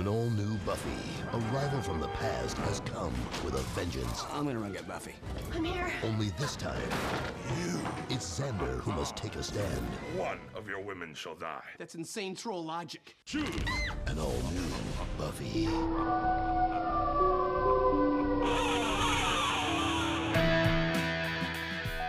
an all-new Buffy, a rival from the past has come with a vengeance. I'm gonna run get Buffy. I'm here. Only this time, it's Xander who must take a stand. One of your women shall die. That's insane troll logic. Choose. An all-new Buffy.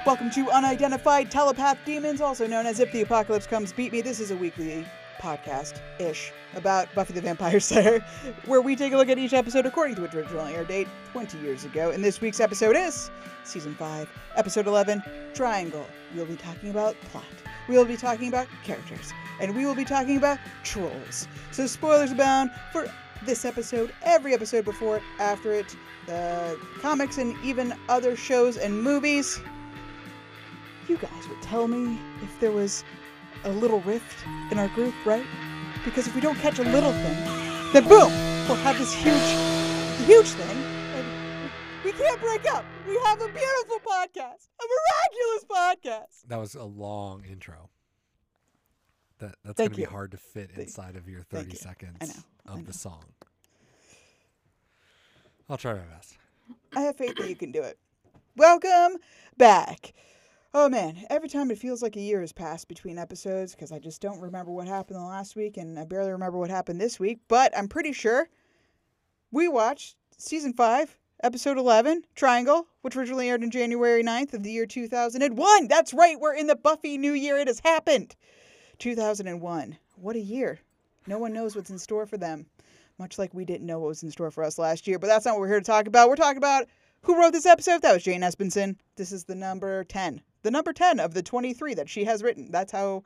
Welcome to Unidentified Telepath Demons, also known as If the Apocalypse Comes Beat Me. This is a weekly podcast ish about Buffy the Vampire Slayer, where we take a look at each episode according to its original air date 20 years ago. And this week's episode is Season 5, Episode 11 Triangle. We'll be talking about plot, we'll be talking about characters, and we will be talking about trolls. So, spoilers abound for this episode, every episode before it, after it, the comics, and even other shows and movies you guys would tell me if there was a little rift in our group, right? Because if we don't catch a little thing, then boom, we'll have this huge, huge thing. And we can't break up. We have a beautiful podcast, a miraculous podcast. That was a long intro. That that's gonna be hard to fit Thank- inside of your thirty you. seconds know, of the song. I'll try my best. I have faith that you can do it. Welcome back. Oh man, every time it feels like a year has passed between episodes because I just don't remember what happened the last week and I barely remember what happened this week, but I'm pretty sure we watched season 5, episode 11, Triangle, which originally aired on January 9th of the year 2001. That's right, we're in the Buffy new year. It has happened. 2001. What a year. No one knows what's in store for them, much like we didn't know what was in store for us last year, but that's not what we're here to talk about. We're talking about who wrote this episode? That was Jane Espenson. This is the number 10. The number 10 of the 23 that she has written. That's how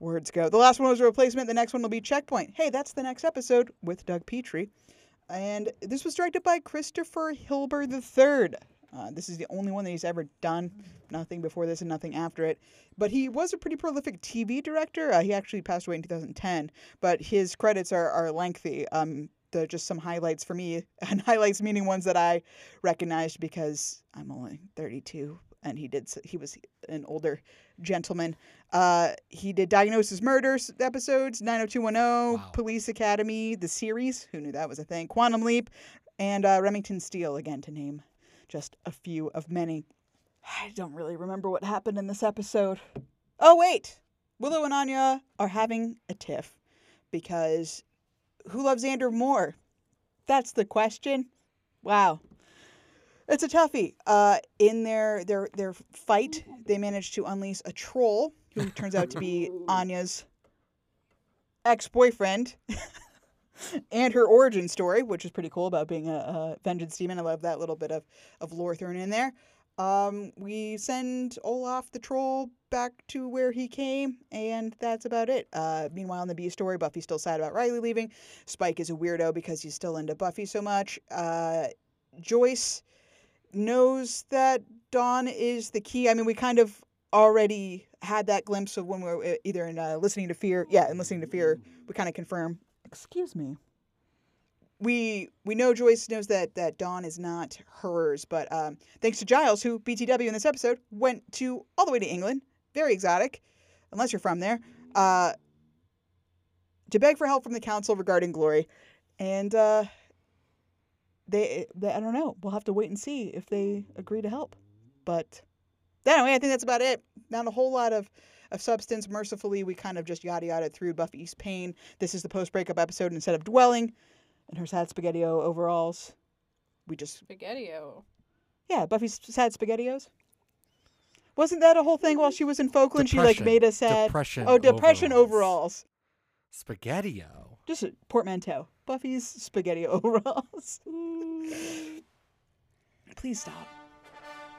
words go. The last one was a replacement. The next one will be Checkpoint. Hey, that's the next episode with Doug Petrie. And this was directed by Christopher Hibler III. Uh, this is the only one that he's ever done. Nothing before this and nothing after it. But he was a pretty prolific TV director. Uh, he actually passed away in 2010. But his credits are, are lengthy. Um, just some highlights for me, and highlights meaning ones that I recognized because I'm only 32 and he did he was an older gentleman. Uh, he did Diagnosis Murders episodes, 90210, Wow. Police Academy, the series. Who knew that was a thing? Quantum Leap, and uh, Remington Steele again to name just a few of many. I don't really remember what happened in this episode. Oh wait, Willow and Anya are having a tiff because who loves Xander more? That's the question. Wow. It's a toughie. Uh, in their their their fight, they manage to unleash a troll who turns out to be Anya's ex-boyfriend, and her origin story, which is pretty cool about being a, a vengeance demon. I love that little bit of of lore thrown in there. Um, we send Olaf the troll back to where he came, and that's about it. Uh, meanwhile, in the B story, Buffy's still sad about Riley leaving. Spike is a weirdo because he's still into Buffy so much. Uh, Joyce knows that Dawn is the key. I mean, we kind of already had that glimpse of when we were uh, either in uh, listening to Fear. Yeah, in listening to Fear, we kind of confirm. Excuse me. We we know Joyce knows that that Dawn is not hers, but um, thanks to Giles, who BTW in this episode went to all the way to England, very exotic, unless you're from there, uh, to beg for help from the council regarding Glory, and uh, they, they I don't know. We'll have to wait and see if they agree to help. But anyway, I think that's about it. Not a whole lot of of substance. Mercifully, we kind of just yada yada through Buffy's pain. This is the post breakup episode instead of dwelling in her sad spaghettio overalls. We just Spaghettio. yeah, Buffy's sad spaghettios. Wasn't that a whole thing while she was in Folkland? She like made us sad. Depression oh, depression overalls. overalls. Spaghettio. Just a portmanteau. Buffy's spaghetti overalls. Please stop.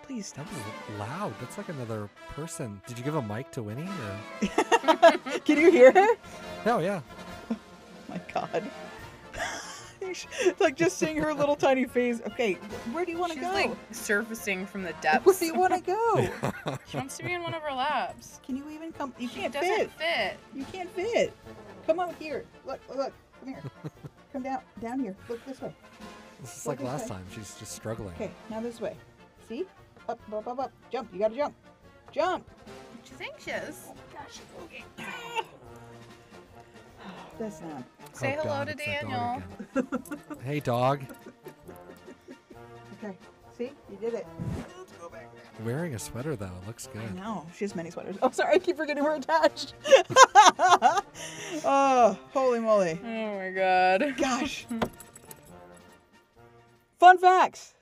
Please stop. That was loud. That's like another person. Did you give a mic to Winnie? Or? Can you hear her? Oh yeah. my god. It's like just seeing her little tiny face. Okay, where do you want to She's go? like surfacing from the depths. where do you want to go? She wants to be in one of our labs. Can you even come? You She can't doesn't fit. fit. You can't fit. Come out here. Look, look. Come here. come down, down here. Look this way. This is like this last way. time. She's just struggling. Okay, now this way. See? Up, up, up, up. Jump. You gotta jump. Jump. She's anxious. Oh, gosh. That's not. Say Oh, hello God, to it's that dog Daniel. hey, dog. Okay. See, you did it. Wearing a sweater though, it looks I good. know. She has many sweaters. Oh, sorry. I keep forgetting we're attached. oh, holy moly. Oh my god. Gosh. Fun facts.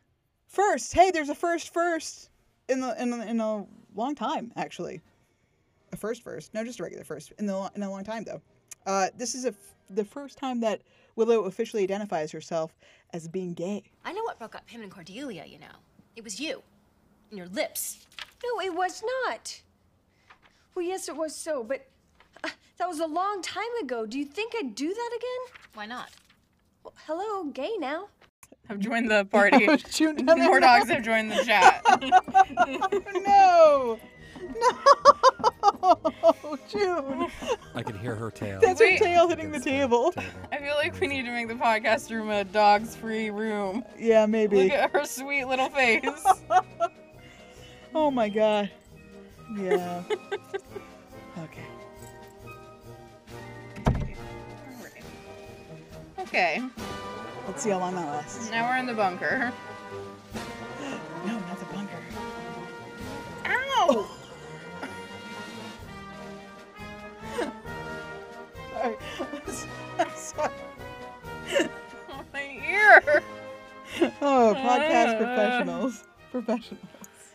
First, hey, there's a first first in the in, a- in a long time actually. A first first, no, just a regular first in the in a long time though. Uh, this is a f- the first time that Willow officially identifies herself as being gay. I know what broke up him and Cordelia, you know. It was you. And your lips. No, it was not. Well, yes, it was so, but uh, that was a long time ago. Do you think I'd do that again? Why not? Well, hello, gay now. Have joined the party. was shooting More there. dogs have joined the chat. no, no, June. I can hear her tail. That's her tail hitting the against table. I feel like we need to make the podcast room a dogs free room. Yeah, maybe. Look at her sweet little face. Oh my god. Yeah. okay. Okay, Let's see how long that lasts. now we're in the bunker. No, not the bunker. Ow! Oh. Sorry. I'm sorry. Oh, my ear! Oh, podcast ah. professionals. Professionals.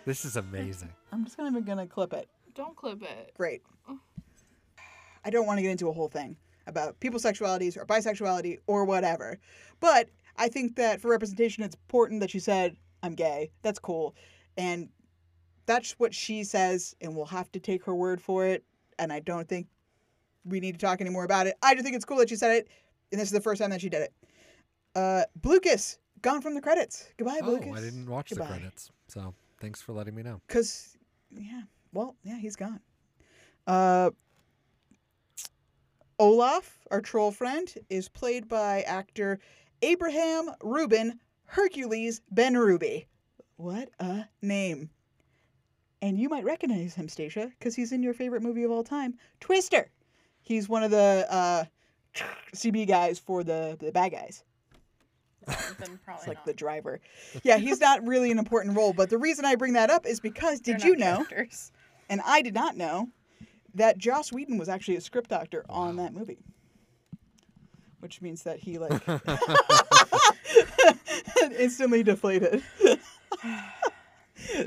This is amazing. I'm just not even gonna clip it. Don't clip it. Great. Oh. I don't want to get into a whole thing about people's sexualities or bisexuality or whatever. But I think that for representation, it's important that she said, I'm gay. That's cool. And that's what she says, and we'll have to take her word for it. And I don't think we need to talk anymore about it. I just think it's cool that she said it, and this is the first time that she did it. Uh, Blucas, gone from the credits. Goodbye, Oh, Blucas. I didn't watch Goodbye. the credits, so thanks for letting me know. Cause yeah, well, yeah, he's gone. Uh, Olaf, our troll friend, is played by actor Abraham Rubin Hercules Benrubi. What a name! And you might recognize him, Stacia, because he's in your favorite movie of all time, Twister. He's one of the uh, CB guys for the the bad guys. It's like not. the driver. Yeah, he's not really an important role, but the reason I bring that up is because They're did you know? characters. and I did not know that Joss Whedon was actually a script doctor on that movie. Which means that he like instantly deflated.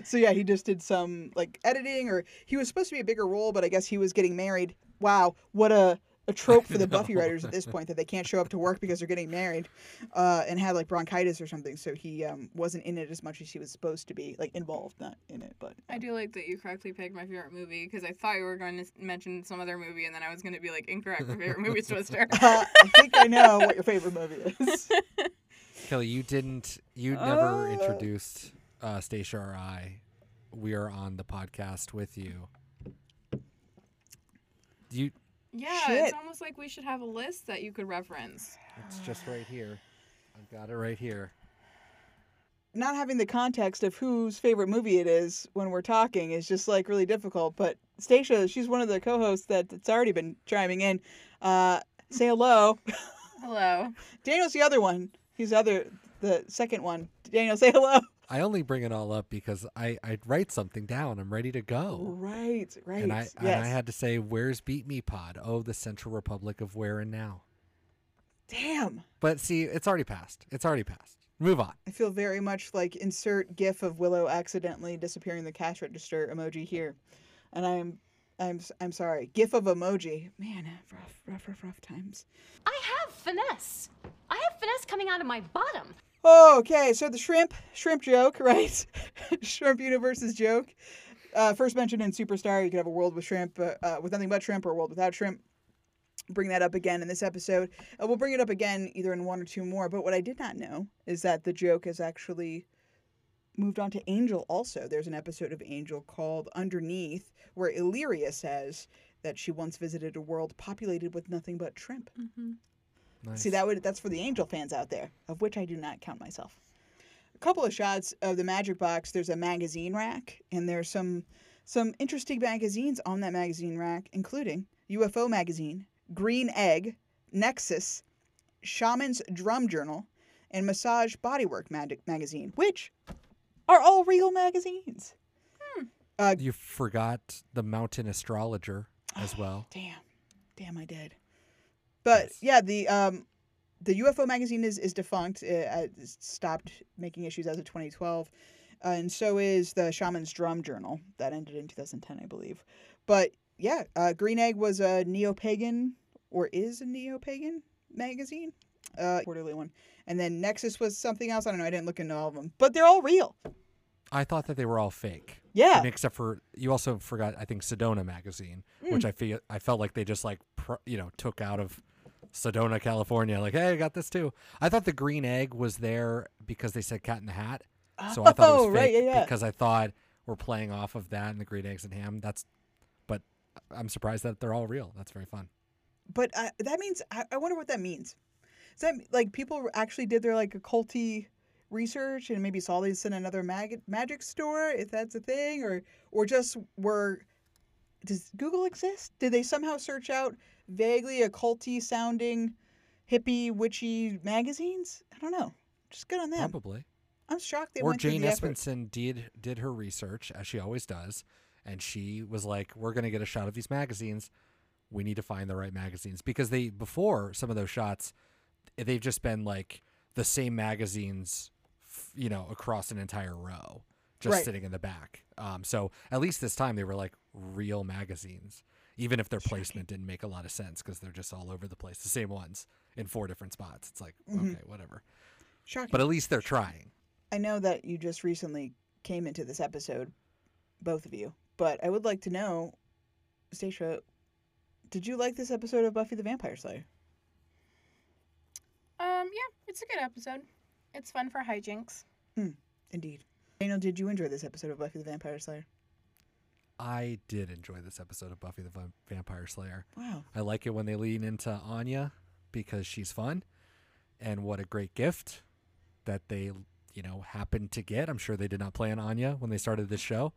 so yeah, he just did some like editing or he was supposed to be a bigger role, but I guess he was getting married. Wow, what a a trope for the Buffy writers at this point that they can't show up to work because they're getting married, uh, and had like bronchitis or something. So he um, wasn't in it as much as he was supposed to be, like involved, not in it. But I do like that you correctly picked my favorite movie because I thought you were going to mention some other movie and then I was going to be like, incorrect. My favorite movie is Twister. Uh, I think I know what your favorite movie is. Kelly, you didn't. You never Uh. introduced uh, Stacia or I. We are on the podcast with you. You. Yeah, Shit. it's almost like we should have a list that you could reference. It's just right here. I've got it right here. Not having the context of whose favorite movie it is when we're talking is just like really difficult. But Stacia, she's one of the co-hosts that, that's already been chiming in. Uh, say hello. Hello. Daniel's the other one. He's the other, the second one. Daniel, say hello. I only bring it all up because I I write something down. I'm ready to go. Right, right. And I yes. and I had to say, "Where's Beat Me Pod?" Oh, the Central Republic of Where and Now. Damn. But see, it's already passed. It's already passed. Move on. I feel very much like insert GIF of Willow accidentally disappearing the cash register emoji here, and I'm, I'm, s- I'm sorry. GIF of emoji. Man, rough, rough, rough, rough times. I have finesse. I have finesse coming out of my bottom. Okay, so the shrimp, shrimp joke, right? shrimp universe's joke. Uh, first mentioned in Superstar, you could have a world with shrimp, uh, with nothing but shrimp, or a world without shrimp. Bring that up again in this episode. Uh, we'll bring it up again either in one or two more. But what I did not know is that the joke has actually moved on to Angel. Also, there's an episode of Angel called Underneath, where Illyria says that she once visited a world populated with nothing but shrimp. Nice. See that would that's for the Angel fans out there, of which I do not count myself. A couple of shots of the magic box. There's a magazine rack, and there's some some interesting magazines on that magazine rack, including UFO magazine, Green Egg, Nexus, Shaman's Drum Journal, and Massage Bodywork mag- magazine, which are all real magazines. Hmm. Uh, you forgot the Mountain Astrologer as well. Damn, damn, I did. But yeah, the um, the UFO magazine is is defunct. It, uh, it stopped making issues as of 2012, uh, and so is the Shaman's Drum Journal that ended in 2010, I believe. But yeah, uh, Green Egg was a neo pagan or is a neo pagan magazine, uh, quarterly one, and then Nexus was something else. I don't know. I didn't look into all of them, but they're all real. I thought that they were all fake. Yeah. Except for you also forgot, I think Sedona magazine, which I feel I felt like they just like you know took out of Sedona, California. Like, hey, I got this too. I thought the green egg was there because they said Cat in the Hat, so I thought it Oh, was right, fake yeah, yeah. because I thought we're playing off of that and the green eggs and ham. That's, but I'm surprised that they're all real. That's very fun. But uh, that means I, I wonder what that means. Is that like people actually did their like occulty research and maybe saw these in another mag- magic store, if that's a thing, or or just were. Does Google exist? Did they somehow search out vaguely occulty sounding, hippie witchy magazines? I don't know. Just good on them. Probably. I'm shocked they or went Jane the. Espenson did did her research as she always does, and she was like, "We're gonna get a shot of these magazines. We need to find the right magazines because they before some of those shots, they've just been like the same magazines, you know, across an entire row, just Right. sitting in the back. Um, so at least this time they were like real magazines, even if their placement didn't make a lot of sense because they're just all over the place, the same ones in four different spots. It's like Mm-hmm. okay, whatever. Shocking. But at least they're trying. I know that you just recently came into this episode, both of you, but I would like to know, Stacia, did you like this episode of Buffy the Vampire Slayer? Um, yeah, it's a good episode. It's fun for hijinks. Indeed. Daniel, did you enjoy this episode of Buffy the Vampire Slayer? I did enjoy this episode of Buffy the Va- Vampire Slayer. Wow. I like it when they lean into Anya because she's fun, and what a great gift that they, you know, happened to get. I'm sure they did not plan Anya when they started this show,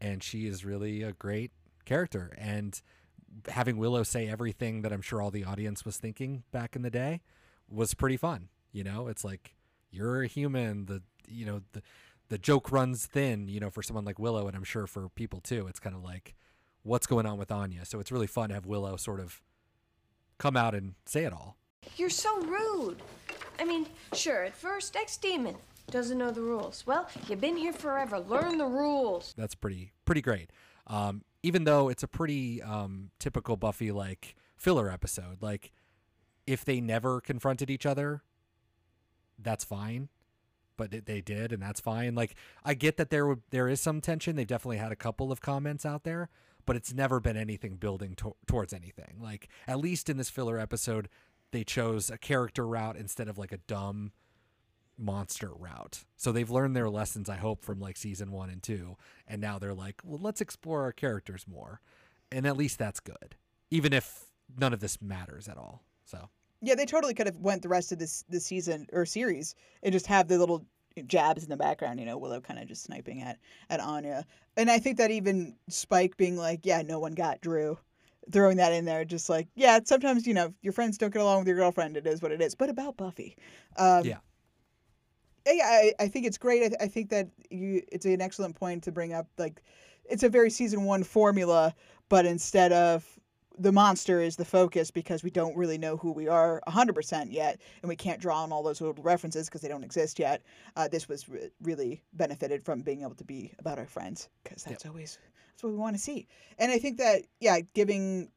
and she is really a great character. And having Willow say everything that I'm sure all the audience was thinking back in the day was pretty fun. You know, it's like you're a human. The you know the the joke runs thin. You know, for someone like Willow, and I'm sure for people too. It's kind of like what's going on with Anya. So it's really fun to have Willow sort of come out and say it all. You're so rude. I mean, sure, at first, ex demon doesn't know the rules. Well, you've been here forever. Learn the rules. That's pretty pretty great. Um, even though it's a pretty um, typical Buffy like filler episode, like if they never confronted each other, that's fine. But they did, and that's fine. Like I get that there would there is some tension. They've definitely had a couple of comments out there, but it's never been anything building to- towards anything. Like at least in this filler episode, they chose a character route instead of like a dumb monster route. So they've learned their lessons, I hope, from like season one and two. And now they're like, well, let's explore our characters more. And at least that's good, even if none of this matters at all. So Yeah, they totally could have went the rest of this this season or series and just have the little jabs in the background, you know, Willow kind of just sniping at at Anya. And I think that even Spike being like, "Yeah, no one got Dru," throwing that in there, just like, yeah, sometimes you know your friends don't get along with your girlfriend. It is what it is. But about Buffy, um, yeah, yeah, I, I think it's great. I, th- I think that you it's an excellent point to bring up. Like, it's a very season one formula, but instead of the monster is the focus because we don't really know who we are 100% yet and we can't draw on all those little references because they don't exist yet. Uh, this was re- really benefited from being able to be about our friends because that's always that's what we want to see. And i think that yeah giving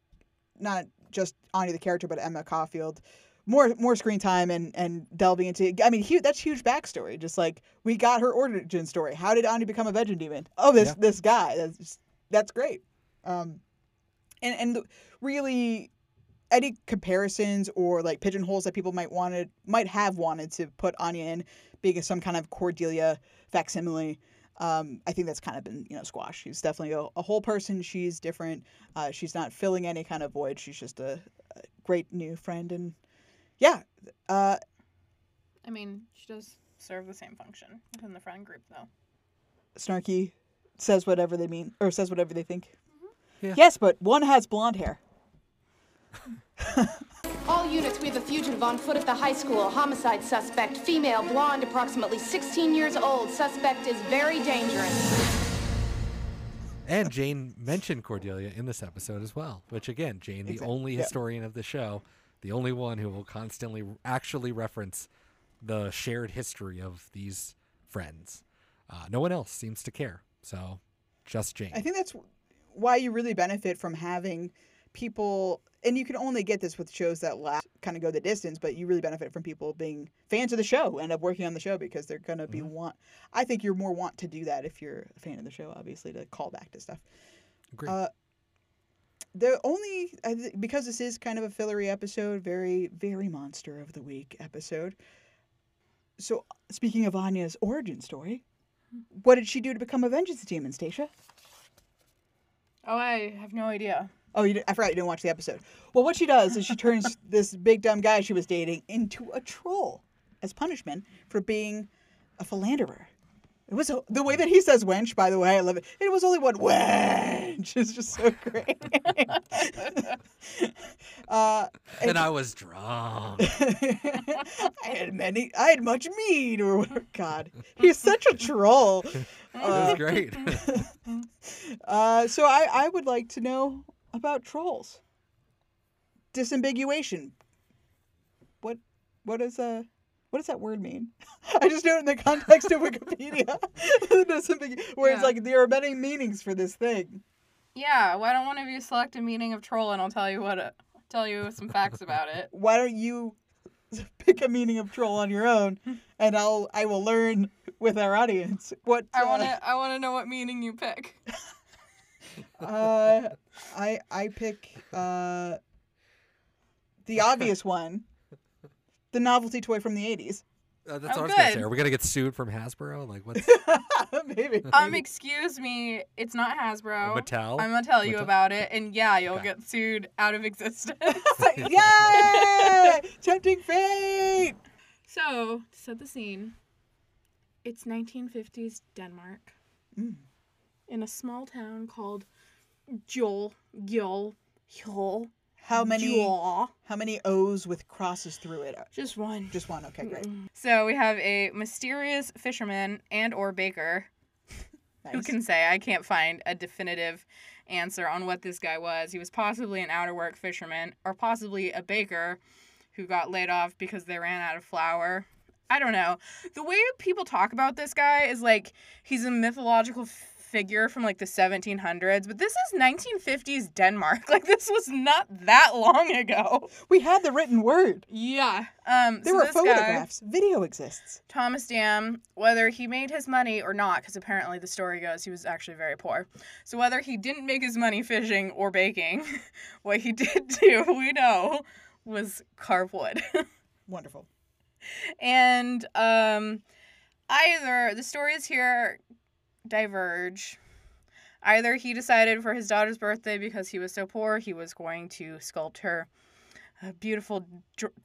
not just Anya the character but Emma Caulfield more more screen time and and delving into I mean huge, that's huge backstory just like we got her origin story. How did Anya become a vegetation demon? Oh this Yeah. this guy that's that's great. Um and and the- really any comparisons or like pigeonholes that people might wanted might have wanted to put Anya in being some kind of Cordelia facsimile. Um, I think that's kind of been you know squashed. She's definitely a, a whole person. She's different. Uh, she's not filling any kind of void. She's just a, a great new friend and yeah. Uh, I mean, she does serve the same function within the friend group, though. snarky says whatever they mean or says whatever they think. Yeah. Yes, but one has blonde hair. All units, we have a fugitive on foot at the high school. Homicide suspect, female, blonde, approximately 16 years old. Suspect is very dangerous. And Jane mentioned Cordelia in this episode as well, which again, Jane, the Exact- only yeah. historian of the show, the only one who will constantly actually reference the shared history of these friends. Uh, no one else seems to care. So just Jane. I think that's why you really benefit from having people, and you can only get this with shows that last kind of go the distance, but you really benefit from people being fans of the show, end up working on the show because they're gonna be want. I think you're more want to do that if you're a fan of the show, obviously, to call back to stuff. Agreed. Uh, the only because this is kind of a fillery episode, very very monster of the week episode. So speaking of Anya's origin story, what did she do to become a vengeance demon, Stacia? Oh, I have no idea. Oh, you, di- I forgot you didn't watch the episode. Well, what she does is she turns this big dumb guy she was dating into a troll as punishment for being a philanderer. It was a- the way that he says wench, by the way, I love it. It was only one wench. It's just so great. uh, and I was drunk. I had many, I had much mead or whatever. God, he's such a troll. was great. Uh, so I, I would like to know about trolls. Disambiguation. What what is uh what does that word mean? I just know it in the context of Wikipedia. Where it's like there are many meanings for this thing. Yeah, why don't one of you select a meaning of troll and I'll tell you what it, tell you some facts about it. Why don't you pick a meaning of troll on your own, and I'll I will learn with our audience what I uh, want to I want to know what meaning you pick. Uh, I I pick uh the obvious one, the novelty toy from the eighties. Uh, that's Oh, what I was going to say. Are we gonna get sued from Hasbro? Like what's Maybe. Um, excuse me, it's not Hasbro. Mattel? I'm gonna tell you Mattel? about it, and yeah, you'll Okay. get sued out of existence. Yay! Tempting fate. so, to set the scene, it's 1950s Denmark, Mm. in a small town called Jol Gjol Hjol. How many? Jol. How many O's with crosses through it? Just one. Just one. Okay, great. So we have a mysterious fisherman and or baker Nice. Who can say? I can't find a definitive answer on what this guy was. He was possibly an out of work fisherman or possibly a baker who got laid off because they ran out of flour. I don't know. The way people talk about this guy is like he's a mythological figure from like the 1700s, but this is 1950s Denmark. Like this was not that long ago. We had the written word. Yeah. Um There so were this guy- photographs. Video exists. Thomas Dam, whether he made his money or not, because apparently the story goes he was actually very poor. So whether he didn't make his money fishing or baking, what he did do, we know, was carve wood. Wonderful. and um, either the stories here diverge. Either he decided for his daughter's birthday, because he was so poor, he was going to sculpt her a beautiful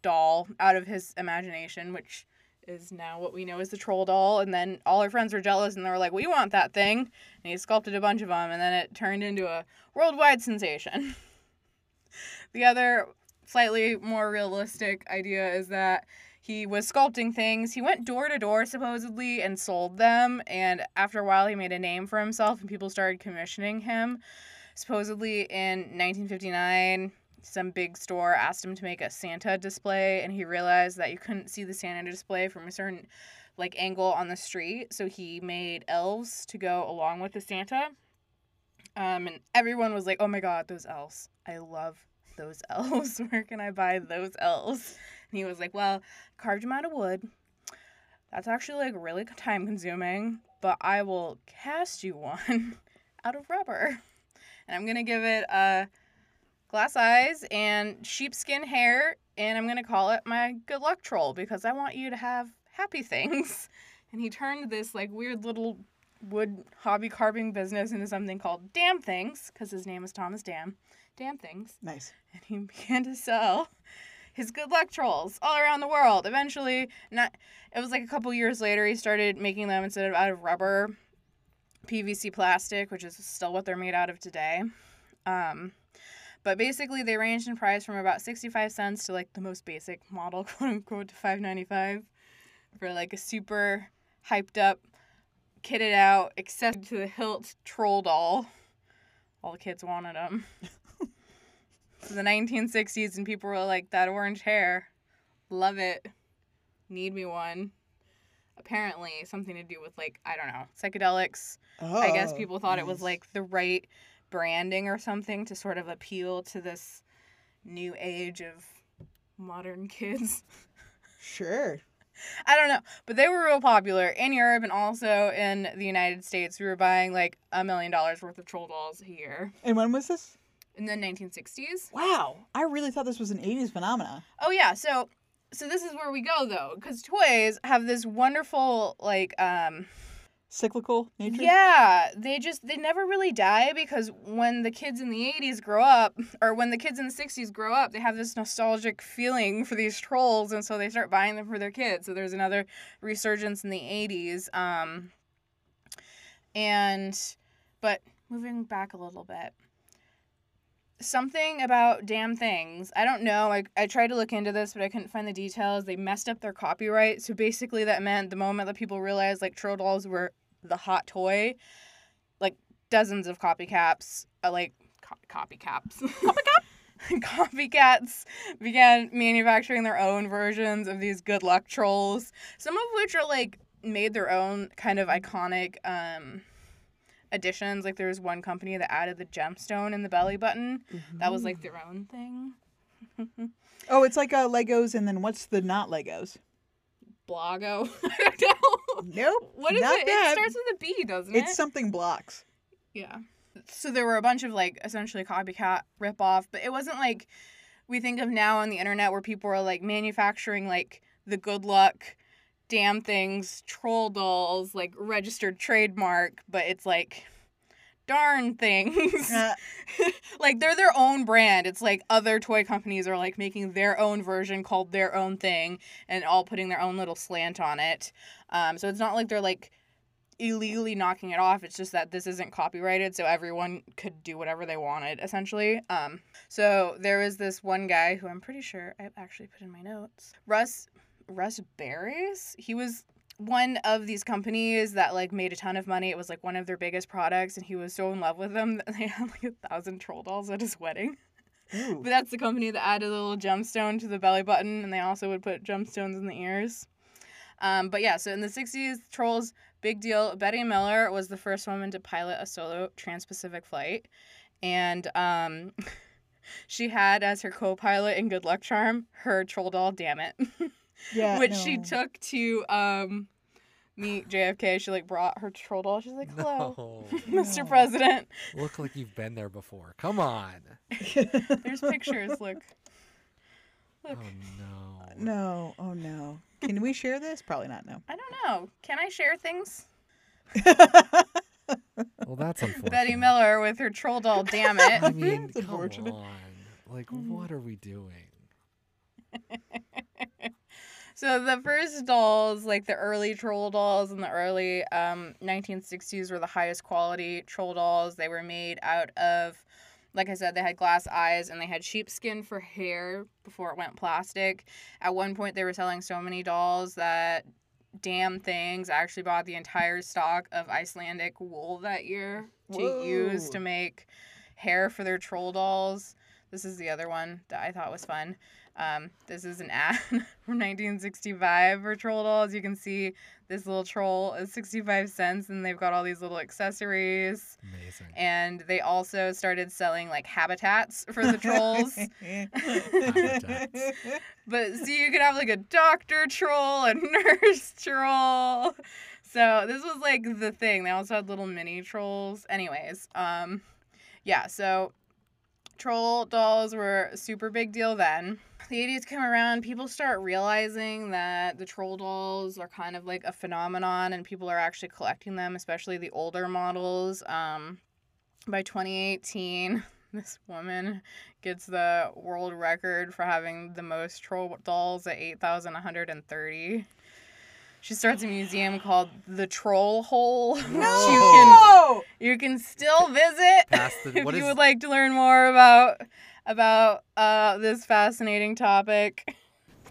doll out of his imagination, which is now what we know as the troll doll. And then all her friends were jealous and they were like, We want that thing. And he sculpted a bunch of them, and then it turned into a worldwide sensation. the other slightly more realistic idea is that he was sculpting things. He went door to door supposedly and sold them. And after a while, he made a name for himself and people started commissioning him. Supposedly in 1959, some big store asked him to make a Santa display, and he realized that you couldn't see the Santa display from a certain like angle on the street. So he made elves to go along with the Santa. Um, and everyone was like, "Oh my God, those elves! I love those elves. Where can I buy those elves?" And he was like, Well, carved them out of wood. That's actually like really time consuming, but I will cast you one out of rubber. And I'm going to give it uh, glass eyes and sheepskin hair, and I'm going to call it my good luck troll because I want you to have happy things. And he turned this like weird little wood hobby carving business into something called Dam Things because his name is Thomas Dam. Damn Things Nice. and he began to sell his good luck trolls all around the world. Eventually, not it was like a couple years later, he started making them instead of out of rubber, PVC plastic, which is still what they're made out of today. Um, but basically, they ranged in price from about 65 cents to like the most basic model, quote unquote, to 5.95 for like a super hyped up, kitted out, accessible to the hilt troll doll. All the kids wanted them. the 1960s, and people were like, that orange hair, love it, need me one. Apparently, something to do with like I don't know psychedelics. I guess Oh, people thought it was like the right branding or something to sort of appeal to this new age of modern kids. Sure. I don't know, but they were real popular in Europe and also in the United States. We were buying like a million dollars worth of troll dolls a year And when was this? In the 1960s. Wow. I really thought this was an 80s phenomena. Oh yeah, so so this is where we go though, because toys have this wonderful like um Cyclical nature? Yeah, they just they never really die because when the kids in the 80s grow up or when the kids in the 60s grow up, they have this nostalgic feeling for these trolls and so they start buying them for their kids. So there's another resurgence in the 80s um and but moving back a little bit something about damn things. I don't know I, I tried to look into this but i couldn't find the details. They messed up their copyright. So basically that meant the moment that people realized like troll dolls were the hot toy like dozens of copycats uh, like co- copycats copycat copycats began manufacturing their own versions of these good luck trolls some of which are like made their own kind of iconic um additions like there was one company that added the gemstone in the belly button that was like their own thing Oh, it's like uh, Legos, and then what's the not Legos? blago i don't know Nope. what is it that. it starts with a b doesn't it It's something blocks. Yeah. So there were a bunch of like essentially copycat ripoff, but it wasn't like we think of now on the internet where people are like manufacturing like the good luck damn things, troll dolls, like registered trademark, but it's like darn things. Uh, like they're their own brand. It's like other toy companies are like making their own version called their own thing and all putting their own little slant on it. Um, so it's not like they're like illegally knocking it off. It's just that this isn't copyrighted, so everyone could do whatever they wanted, essentially. Um, so there was this one guy who I'm pretty sure I actually put in my notes. Russ Russ Berries. He was one of these companies that like made a ton of money. It was like one of their biggest products, and he was so in love with them that they had like a thousand troll dolls at his wedding. ooh. But that's the company that added a little gemstone to the belly button, and they also would put gemstones in the ears. Um, but yeah, so in the 60s, Trolls, big deal. Betty Miller was the first woman to pilot a solo trans Pacific flight. And um, she had as her co pilot in Good Luck Charm her troll doll, Damn It, yeah, which she took to um, meet JFK. She like brought her troll doll. She's like, hello, No. Mr. No. President. Look like you've been there before. Come on. There's pictures. Look. Oh no. No, oh no. Can we share this? Probably not. No. I don't know. Can I share things? Well, that's unfortunate. Betty Miller with her troll doll, damn it. I mean, It's come unfortunate. on. Like, what are we doing? So the first dolls, like the early troll dolls in the early um, 1960s, were the highest quality troll dolls. They were made out of, like I said, they had glass eyes and they had sheepskin for hair before it went plastic. At one point, they were selling so many dolls that damn things I actually bought the entire stock of Icelandic wool that year to use to make hair for their troll dolls. This is the other one that I thought was fun. Um, this is an ad from 1965 for troll dolls. You can see this little troll is 65 cents, and they've got all these little accessories. Amazing. And they also started selling like habitats for the trolls. Habitats. But so you could have like a doctor troll, a nurse troll. So this was like the thing. They also had little mini trolls. Anyways, um, yeah. So troll dolls were a super big deal then. The 80s come around, people start realizing that the troll dolls are kind of like a phenomenon and people are actually collecting them, especially the older models. Um, by 2018, this woman gets the world record for having the most troll dolls at 8,130. She starts a museum called the Troll Hole. which you can No! you can still visit the- if what you is- would like to learn more about about uh, this fascinating topic.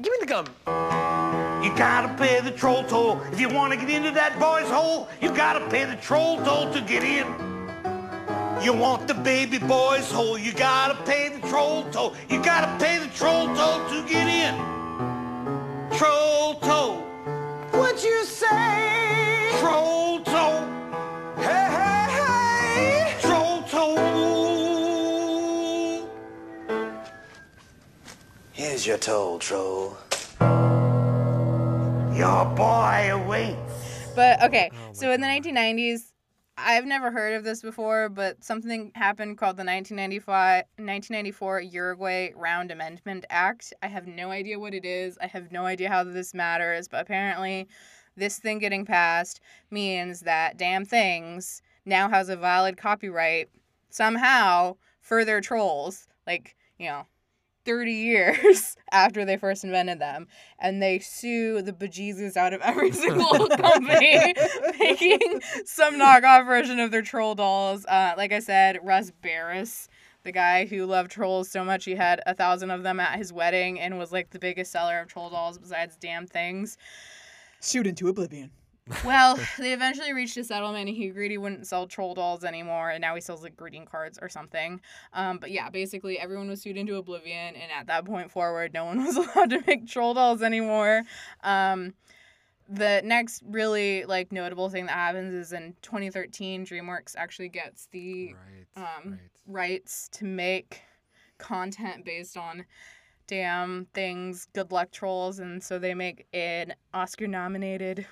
Give me the gum. You gotta pay the troll toll. If you wanna get into that boy's hole, you gotta pay the troll toll to get in. You want the baby boy's hole, you gotta pay the troll toll. You gotta pay the troll toll to get in. Troll toll. What you say? Troll toll. Hey, hey, hey. Troll toll. Here's your toll, troll. Your boy awaits. But okay, Oh so in the 1990s, I've never heard of this before, but something happened called the 1995 1994 Uruguay Round Amendment Act. I have no idea what it is. I have no idea how this matters, but apparently this thing getting passed means that Dam Things now has a valid copyright somehow for their trolls. Like, you know, 30 years after they first invented them and they sue the bejesus out of every single company making some knockoff version of their troll dolls uh, like i said Russ Berrie the guy who loved trolls so much he had a thousand of them at his wedding and was like the biggest seller of troll dolls besides damn things Sued into oblivion. Well, they eventually reached a settlement and he agreed he wouldn't sell troll dolls anymore and now he sells like greeting cards or something. Um, but yeah, basically everyone was sued into oblivion and at that point forward no one was allowed to make troll dolls anymore. Um, the next really like notable thing that happens is in 2013 DreamWorks actually gets the Right. um, right. rights to make content based on damn things good luck trolls and so they make an Oscar nominated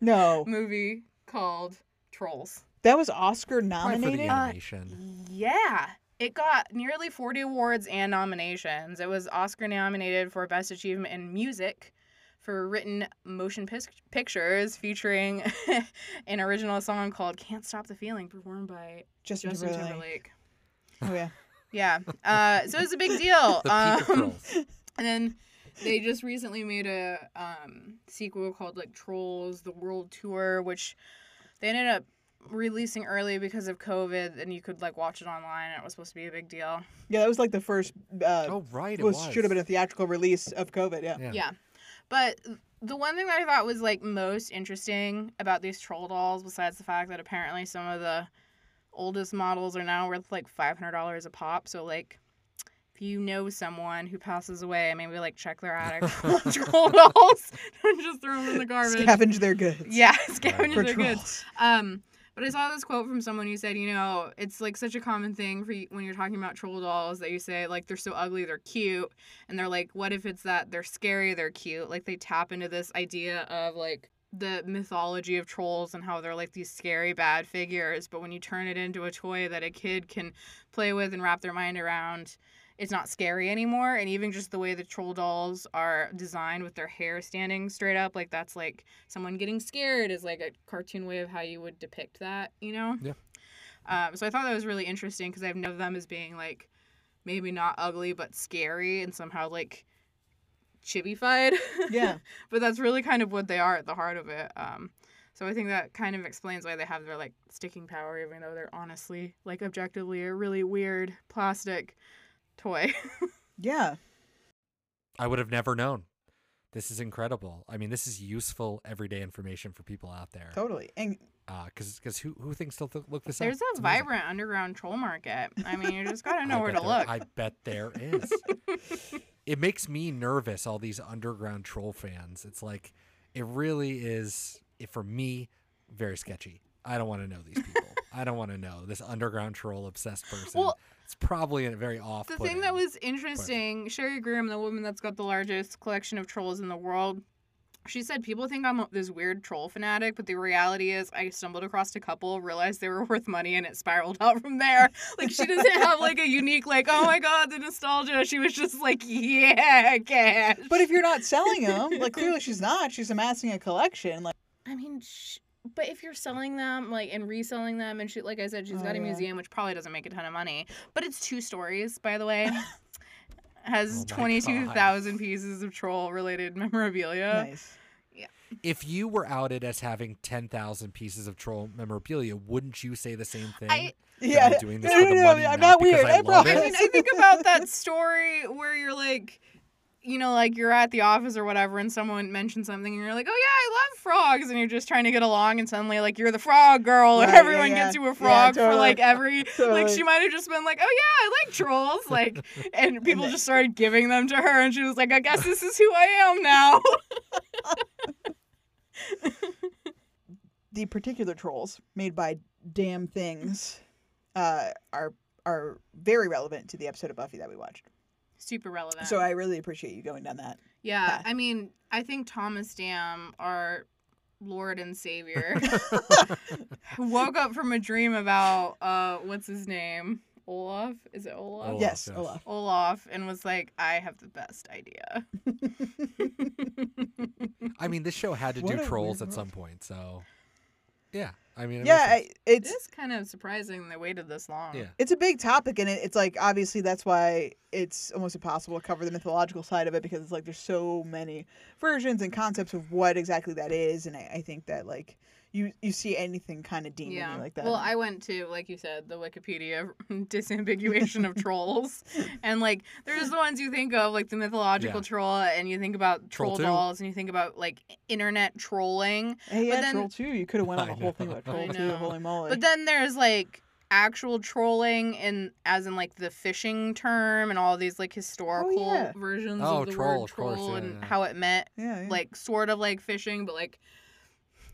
No, movie called Trolls. that was Oscar Probably for the nominated. animation. Yeah. It got nearly 40 awards and nominations. It was Oscar nominated for Best Achievement in Music for written motion pis- pictures featuring an original song called Can't Stop the Feeling performed by Justin, Justin Timberlake. Timberlake. Oh yeah. Yeah. Uh, so it was a big deal. The peak of Um, trolls. and then they just recently made a um, sequel called like Trolls: The World Tour, which they ended up releasing early because of COVID, and you could like watch it online. And it was supposed to be a big deal. Yeah, that was like the first. Uh, Oh right, it was, was. should have been a theatrical release of COVID. Yeah. Yeah. Yeah. But the one thing that I thought was like most interesting about these troll dolls, besides the fact that apparently some of the oldest models are now worth like five hundred dollars a pop. So like if you know someone who passes away, maybe like check their attic for troll dolls. Don't just throw them in the garbage. Scavenge their goods. Yeah, scavenge their goods. trolls. Um, but I saw this quote from someone who said, you know, it's like such a common thing for you, when you're talking about troll dolls that you say like they're so ugly, they're cute, and they're like, what if it's that they're scary, they're cute? Like they tap into this idea of like the mythology of trolls and how they're like these scary bad figures, but when you turn it into a toy that a kid can play with and wrap their mind around, it's not scary anymore and even just the way the troll dolls are designed with their hair standing straight up like that's like someone getting scared is like a cartoon way of how you would depict that you know Yeah. um, so i thought that was really interesting because i've known them as being like maybe not ugly but scary and somehow like chibified Yeah. but that's really kind of what they are at the heart of it um, so i think that kind of explains why they have their like sticking power even though they're honestly like objectively a really weird plastic toy Yeah. I would have never known. This is incredible. I mean, this is useful everyday information for people out there. Totally. And uh, Because because who who thinks they'll look this There's up? a It's amazing. vibrant underground troll market. I mean, you just gotta know where to there- look. I bet there is. it makes me nervous. All these underground troll fans. It's like it really is. It, for me, very sketchy. I don't want to know these people. I don't want to know this underground troll obsessed person. Well, it's probably a very off. The thing that was interesting, Sherry Groom, the woman that's got the largest collection of trolls in the world, she said people think I'm this weird troll fanatic, but the reality is I stumbled across a couple, realized they were worth money, and it spiraled out from there. Like she doesn't have like a unique like, oh my god, the nostalgia. She was just like, yeah, cash. but if you're not selling them, like clearly she's not. She's amassing a collection. Like I mean, sh- but if you're selling them like and reselling them and she, like I said, she's Oh, got a yeah. museum which probably doesn't make a ton of money, but it's two stories, by the way. Has Oh my twenty two thousand pieces of troll related memorabilia. nice. Yeah. If you were outed as having 10,000 pieces of troll memorabilia, wouldn't you say the same thing? I- Yeah, I'm doing this no, for the no, no, money, I'm not not weird. I I love promise. I mean, I think about that story where you're like, you know, like you're at the office or whatever, and someone mentions something, and you're like, "Oh yeah, I love frogs," and you're just trying to get along, and suddenly like you're the frog girl, and Right, yeah, everyone yeah. gets you a frog for totally. like every like she might have just been like, "Oh yeah, I like trolls," like, and people just started giving them to her, and she was like, "I guess this is who I am now." the particular trolls made by damn things uh, are are very relevant to the episode of Buffy that we watched. Super relevant. So I really appreciate you going down that. Yeah, path. I mean, I think Thomas Dam, our Lord and Savior, woke up from a dream about uh, what's his name, Olaf? Is it Olaf? Olaf, yes, yes. Olaf. Olaf, and was like, I have the best idea. I mean, this show had to What do trolls at some point, so yeah. I mean, it Yeah, makes. I, it's It's kind of surprising they waited this long. yeah. it's a big topic and it, it's like obviously that's why it's almost impossible to cover the mythological side of it because it's like there's so many versions and concepts of what exactly that is and I, I think that like you you see anything kind of demon Yeah. like that. Well, I went to, like you said, the Wikipedia disambiguation of trolls. And, like, there's the ones you think of, like the mythological Yeah. troll, and you think about Troll troll dolls, and you think about, like, internet trolling. hey, but yeah, then- Troll 2. You could have went on I a whole thing know. about I Troll 2. Holy moly. But then there's, like, actual trolling in as in like the fishing term and all these like oh, historical Oh, yeah. versions Oh, of the troll, word of course, troll yeah, and yeah. how it meant yeah, yeah. like sort of like fishing but like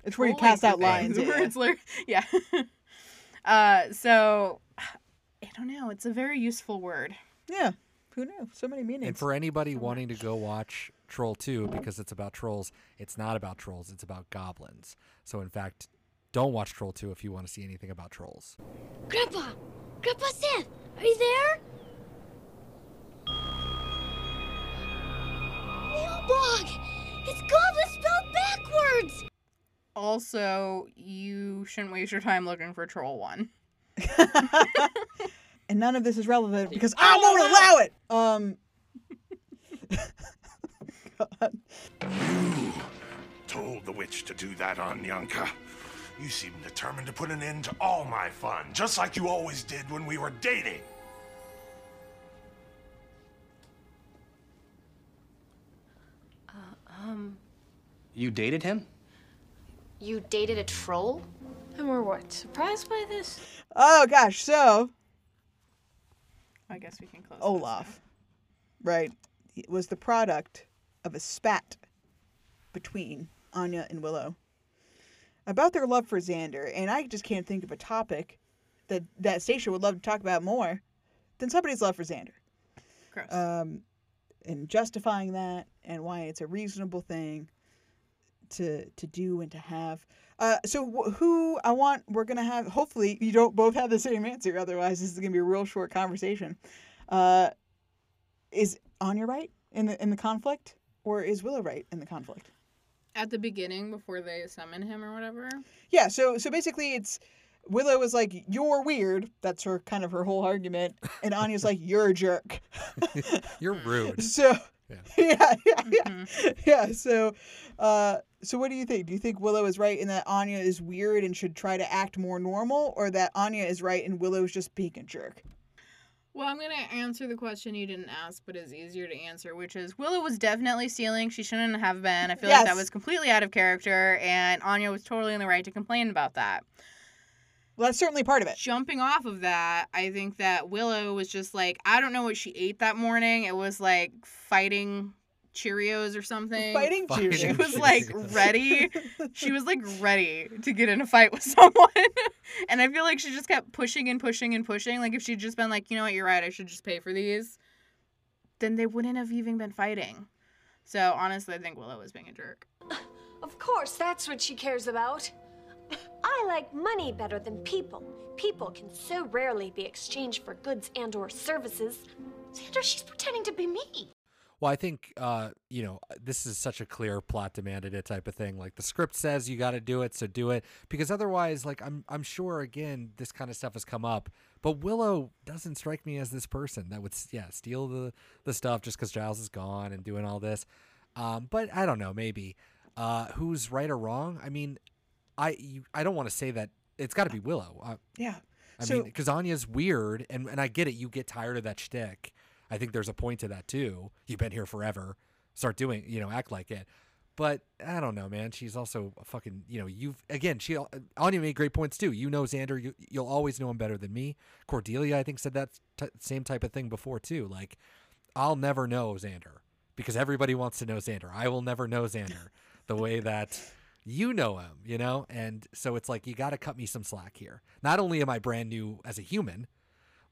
it's where you trolling cast out for things, lines. where Yeah. it's like yeah uh so i don't know it's a very useful word yeah. Who knew? So many meanings. And for anybody wanting to go watch Troll 2 because it's about trolls, it's not about trolls, it's about goblins. So in fact, don't watch Troll 2 if you want to see anything about trolls. Grandpa! Grandpa Seth! Are you there? Nilbog! It's goblin spelled backwards! Also you shouldn't waste your time looking for troll one and none of this is relevant because I won't allow it. Um. God. You told the witch to do that Anyanka. You seem determined to put an end to all my fun, just like you always did when we were dating. Um, You dated him? You dated a troll? and we're what? Surprised by this? Oh gosh. So i guess we can close Olaf, right, it was the product of a spat between Anya and Willow about their love for Xander, and I just can't think of a topic that that Stacia would love to talk about more than somebody's love for Xander. Gross. um, and justifying that and why it's a reasonable thing to to do and to have. Uh, so who I want we're gonna have. Hopefully you don't both have the same answer. Otherwise this is gonna be a real short conversation. Uh, is your right in the in the conflict, or is Willow right in the conflict? at the beginning before they summon him or whatever Yeah. So so basically it's. Willow is like, "You're weird." That's her kind of her whole argument, and Anya's like, "You're a jerk." You're rude. So Yeah. yeah, yeah, yeah, Mm-hmm. yeah. So, uh, so what do you think? Do you think Willow is right in that Anya is weird and should try to act more normal, or that Anya is right and Willow's just being a jerk? Well, I'm going to answer the question you didn't ask, but is easier to answer, which is Willow was definitely stealing. She shouldn't have been. I feel like that was completely out of character, and Anya was totally in the right to complain about that. Well, that's certainly part of it. Jumping off of that, I think that Willow was just like, I don't know what she ate that morning. It was like fighting Cheerios or something. Fighting Fighting Cheerios. She was like ready. She was like ready to get in a fight with someone. and I feel like she just kept pushing and pushing and pushing. Like if she'd just been like, you know what, you're right, I should just pay for these, then they wouldn't have even been fighting. So honestly, I think Willow was being a jerk. Of course, that's what she cares about. I like money better than people. People can so rarely be exchanged for goods and or services. Xander, she's pretending to be me. Well, I think uh, you know this is such a clear plot demanded it type of thing. Like the script says you got to do it, so do it. Because otherwise, like I'm I'm sure again this kind of stuff has come up. But Willow doesn't strike me as this person that would yeah steal the the stuff just because Giles is gone and doing all this. Um, but I don't know, maybe. Uh, who's right or wrong? I mean, I you, I don't want to say that it's got to be Willow. Uh, Yeah. I So- mean, because Anya's weird, and and I get it. You get tired of that shtick. I think there's a point to that too. You've been here forever. Start doing, you know, act like it. But I don't know, man. She's also a fucking, you know, you've again. She Anya made great points too. You know Xander. You, you'll always know him better than me. Cordelia, I think, said that t- same type of thing before too. Like, I'll never know Xander because everybody wants to know Xander. I will never know Xander the way that you know him, you know? And so it's like you got to cut me some slack here. Not only am I brand new as a human,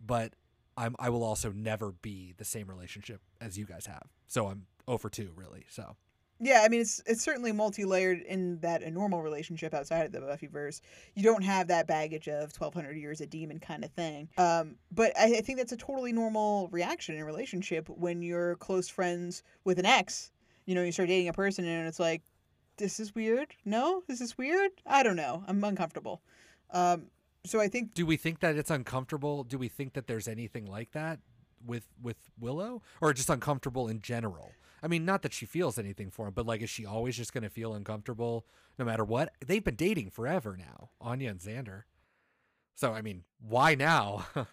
but I'm I will also never be the same relationship as you guys have. So I'm over 2 really. So Yeah, I mean it's it's certainly multi-layered in that a normal relationship outside of the Buffyverse, you don't have that baggage of twelve hundred years a demon kind of thing. Um, but I, I think that's a totally normal reaction in a relationship when you're close friends with an ex. You know, you start dating a person and it's like, this is weird. No, this is weird. I don't know. I'm uncomfortable. Um, so I think do we think that it's uncomfortable? Do we think that there's anything like that with with Willow or just uncomfortable in general? I mean, not that she feels anything for him, but like is she always just going to feel uncomfortable no matter what? They've been dating forever now, Anya and Xander. So, I mean, why now?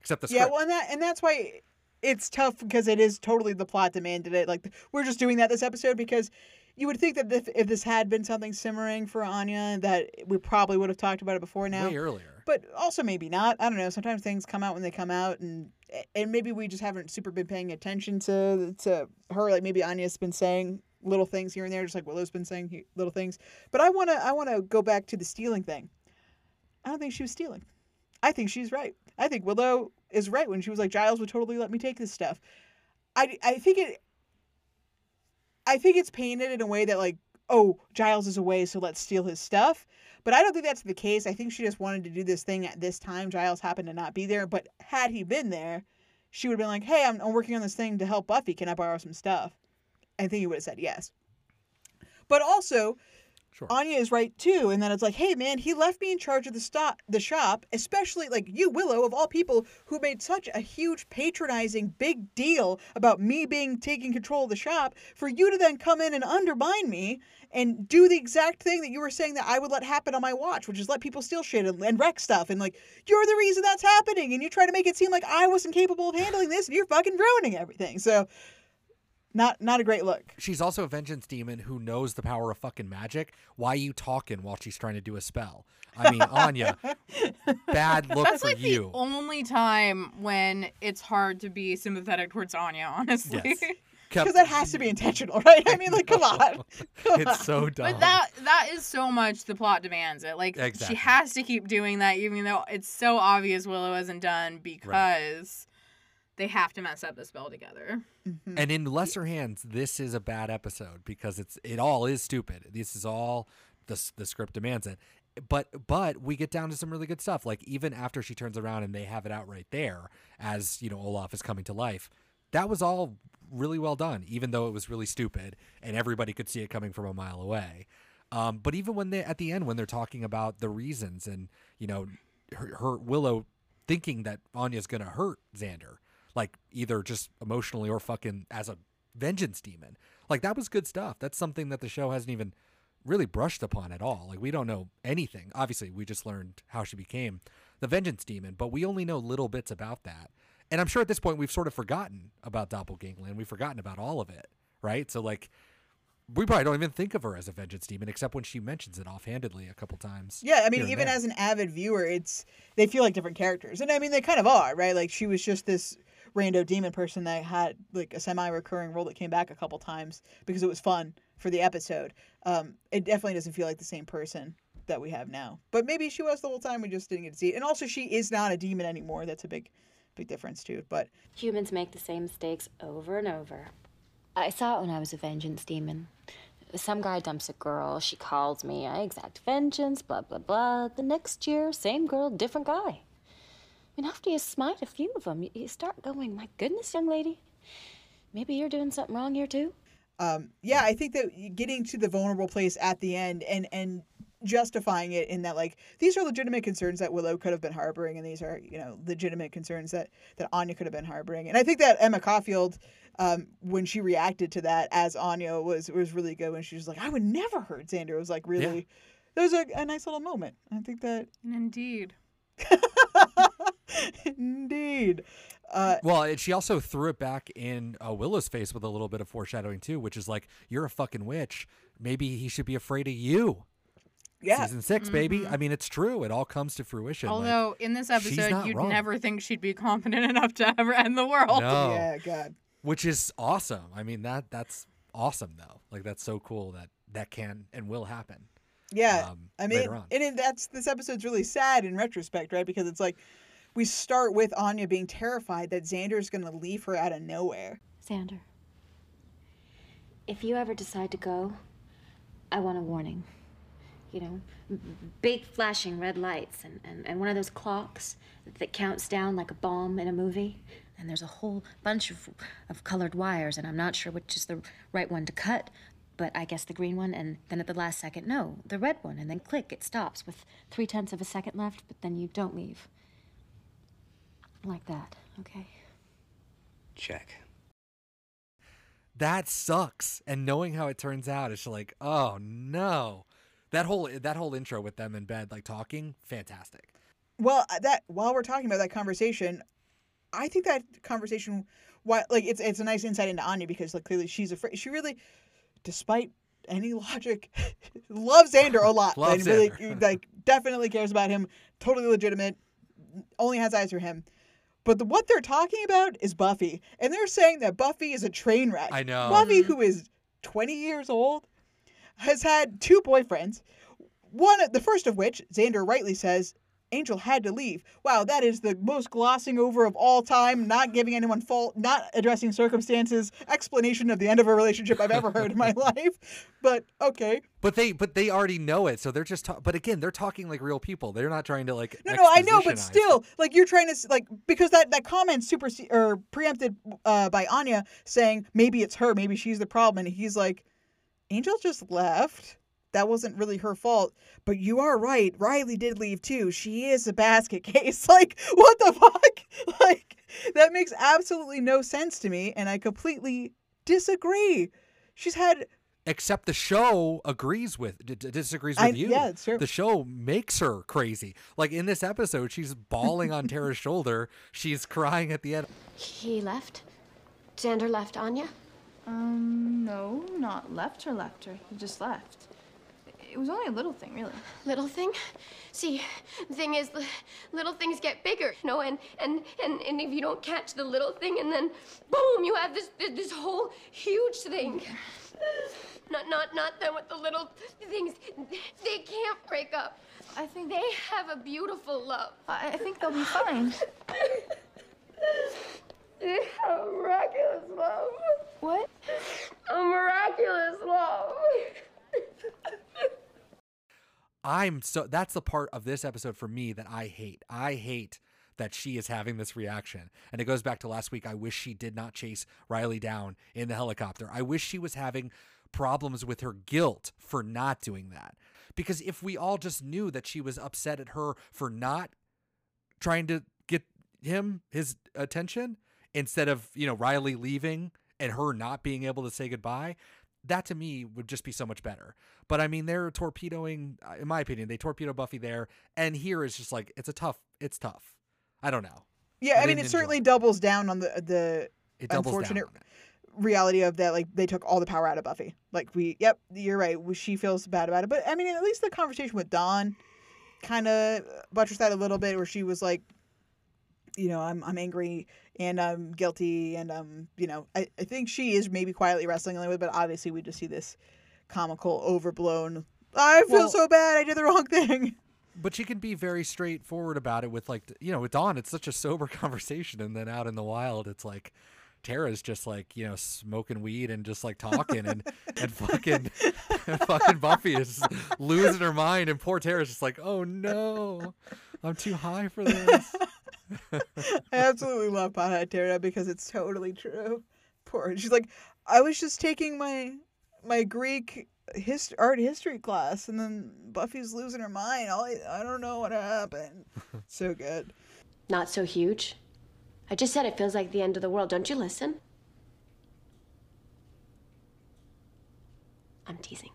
Except the yeah, well, and that and that's why it's tough because it is totally the plot demanded it. Like we're just doing that this episode because you would think that if, if this had been something simmering for Anya, that we probably would have talked about it before now. Way earlier. But also maybe not. I don't know. Sometimes things come out when they come out, and and maybe we just haven't super been paying attention to to her. Like maybe Anya's been saying little things here and there, just like Willow's been saying he- little things. But I wanna I wanna go back to the stealing thing. I don't think she was stealing. I think she's right. I think Willow is right when she was like Giles would totally let me take this stuff. I I think it. I think it's painted in a way that like oh Giles is away so let's steal his stuff. But I don't think that's the case. I think she just wanted to do this thing at this time. Giles happened to not be there, but had he been there, she would have been like, "Hey, I'm, I'm working on this thing to help Buffy. Can I borrow some stuff?" I think he would have said yes. But also, Anya is right too, and then it's like, hey man, he left me in charge of the stop, the shop, especially like you, Willow, of all people, who made such a huge patronizing big deal about me being taking control of the shop, for you to then come in and undermine me and do the exact thing that you were saying that I would let happen on my watch, which is let people steal shit and, and wreck stuff, and like you're the reason that's happening, and you try to make it seem like I wasn't capable of handling this, and you're fucking ruining everything. So, not not a great look. She's also a vengeance demon who knows the power of fucking magic. Why are you talking while she's trying to do a spell? I mean, Anya, bad look That's for like you. the only time when it's hard to be sympathetic towards Anya, honestly. Yes. Because that has to be intentional, right? I mean, like, come on. Come It's on. so dumb. But that that is so much the plot demands it. Like Exactly. she has to keep doing that, even though it's so obvious Willow hasn't done because they have to mess up the spell together. Mm-hmm. And in lesser hands, this is a bad episode because it's it all is stupid. This is all the the script demands it. But but we get down to some really good stuff. Like even after she turns around and they have it out right there, as you know Olaf is coming to life. That was all really well done, even though it was really stupid and everybody could see it coming from a mile away. Um, but even when they at the end when they're talking about the reasons and you know her, her Willow thinking that Anya's gonna hurt Xander, like either just emotionally or fucking as a vengeance demon. Like that was good stuff. That's something that the show hasn't even really brushed upon at all. Like we don't know anything. Obviously, we just learned how she became the vengeance demon, but we only know little bits about that. And I'm sure at this point we've sort of forgotten about Doppelgangland. We've forgotten about all of it, right? So like we probably don't even think of her as a vengeance demon except when she mentions it offhandedly a couple times. Yeah, I mean, even there. as an avid viewer, it's they feel like different characters, and I mean, they kind of are, right? Like she was just this rando demon person that had like a semi-recurring role that came back a couple times because it was fun for the episode. Um, it definitely doesn't feel like the same person that we have now, but maybe she was the whole time. We just didn't get to see it, and also she is not a demon anymore. That's a big, big difference too. But Humans make the same mistakes over and over. I saw it when I was a vengeance demon. Some guy dumps a girl, she calls me, I exact vengeance, blah, blah, blah. The next year, same girl, different guy. I mean, after you smite a few of them, you- you start going, my goodness, young lady, maybe you're doing something wrong here too. um, yeah, I think that getting to the vulnerable place at the end and and justifying it in that like these are legitimate concerns that Willow could have been harboring, and these are you know legitimate concerns that that Anya could have been harboring. And I think that Emma Caulfield, um, when she reacted to that as Anya was was really good when she was like, I would never hurt Xander. It was like really, that was a, a nice little moment. I think that Indeed. indeed. Uh, Well, and she also threw it back in uh, Willow's face with a little bit of foreshadowing too, which is like, "You're a fucking witch. Maybe he should be afraid of you." Yeah. Season 6 baby. I mean, it's true. It all comes to fruition. like- Although in this episode, you'd wrong. never think she'd be confident enough to ever end the world. No. Yeah, God. which is awesome. I mean that that's awesome though. Like that's so cool that that can and will happen. Yeah, um, I mean, later on. and it, that's this episode's really sad in retrospect, right? Because it's like we start with Anya being terrified that Xander is going to leave her out of nowhere. Xander, if you ever decide to go, I want a warning. You know, big flashing red lights and, and, and one of those clocks that counts down like a bomb in a movie. And there's a whole bunch of, of colored wires, and I'm not sure which is the right one to cut, but I guess the green one, and then at the last second, no, the red one, and then click, it stops with three tenths of a second left, but then you don't leave. Like that, okay? Check. That sucks. And knowing how it turns out, it's like, oh no. That whole that whole intro with them in bed, like talking, fantastic. Well, uh, that while we're talking about that conversation, I think that conversation, why like it's it's a nice insight into Anya because like clearly she's afraid. She really, despite any logic, loves Xander a lot. Loves and really like definitely cares about him. Totally legitimate. Only has eyes for him. But the, what they're talking about is Buffy, and they're saying that Buffy is a train wreck. I know. Buffy, mm-hmm. who is twenty years old, has had two boyfriends. One, the first of which, Xander rightly says, Angel had to leave. Wow, that is the most glossing over of all time, not giving anyone fault, not addressing circumstances, explanation of the end of a relationship I've ever heard in my life. But okay. But they but they already know it, so they're just ta- but again, they're talking like real people. They're not trying to like No, no, I know, but still, like you're trying to like because that that comment super or preempted uh, by Anya saying maybe it's her, maybe she's the problem, and he's like, Angel just left. That wasn't really her fault. But you are right. Riley did leave too. She is a basket case. Like what the fuck? Like that makes absolutely no sense to me, and I completely disagree. She's had Except the show agrees with d- d- disagrees I- with you. yeah, it's true. The show makes her crazy. Like in this episode, she's bawling on Tara's shoulder. She's crying at the end. He left? Xander left Anya? Um, no, not left her, left her. He just left. It was only a little thing, really. Little thing? See, the thing is, li- little things get bigger, you know, and, and, and, and if you don't catch the little thing, and then boom, you have this, this, this whole huge thing. Not, not, not them with the little things. They can't break up. I think they have a beautiful love. I, I think they'll be fine. They have a miraculous love. What? A miraculous love. I'm so that's the part of this episode for me that I hate. I hate that she is having this reaction. And it goes back to last week. I wish she did not chase Riley down in the helicopter. I wish she was having problems with her guilt for not doing that. Because if we all just knew that she was upset at her for not trying to get him his attention instead of, you know, Riley leaving and her not being able to say goodbye, that to me would just be so much better. But I mean, they're torpedoing, uh, in my opinion, they torpedo Buffy there, and here is just like it's a tough, it's tough. I don't know. Yeah, I, mean, didn't it certainly doubles down on the the It unfortunate reality of that. Like they took all the power out of Buffy. Like we, yep, you're right. She feels bad about it, but I mean, at least the conversation with Dawn kind of buttressed that a little bit, where she was like, you know, I'm I'm angry and I'm guilty and um, you know, I, I think she is maybe quietly wrestling with, it, but obviously we just see this comical, overblown. I feel Well- so bad. I did the wrong thing. But she can be very straightforward about it with like you know with Dawn it's such a sober conversation and then out in the wild it's like Tara's just like you know smoking weed and just like talking and and fucking and fucking Buffy is losing her mind and poor Tara's just like oh no I'm too high for this. I absolutely love Pothead Tara because it's totally true. Poor. She's like, I was just taking my my Greek his art history class, and then Buffy's losing her mind. All I, I don't know what happened. so good. Not so huge. I just said it feels like the end of the world. Don't you listen? I'm teasing.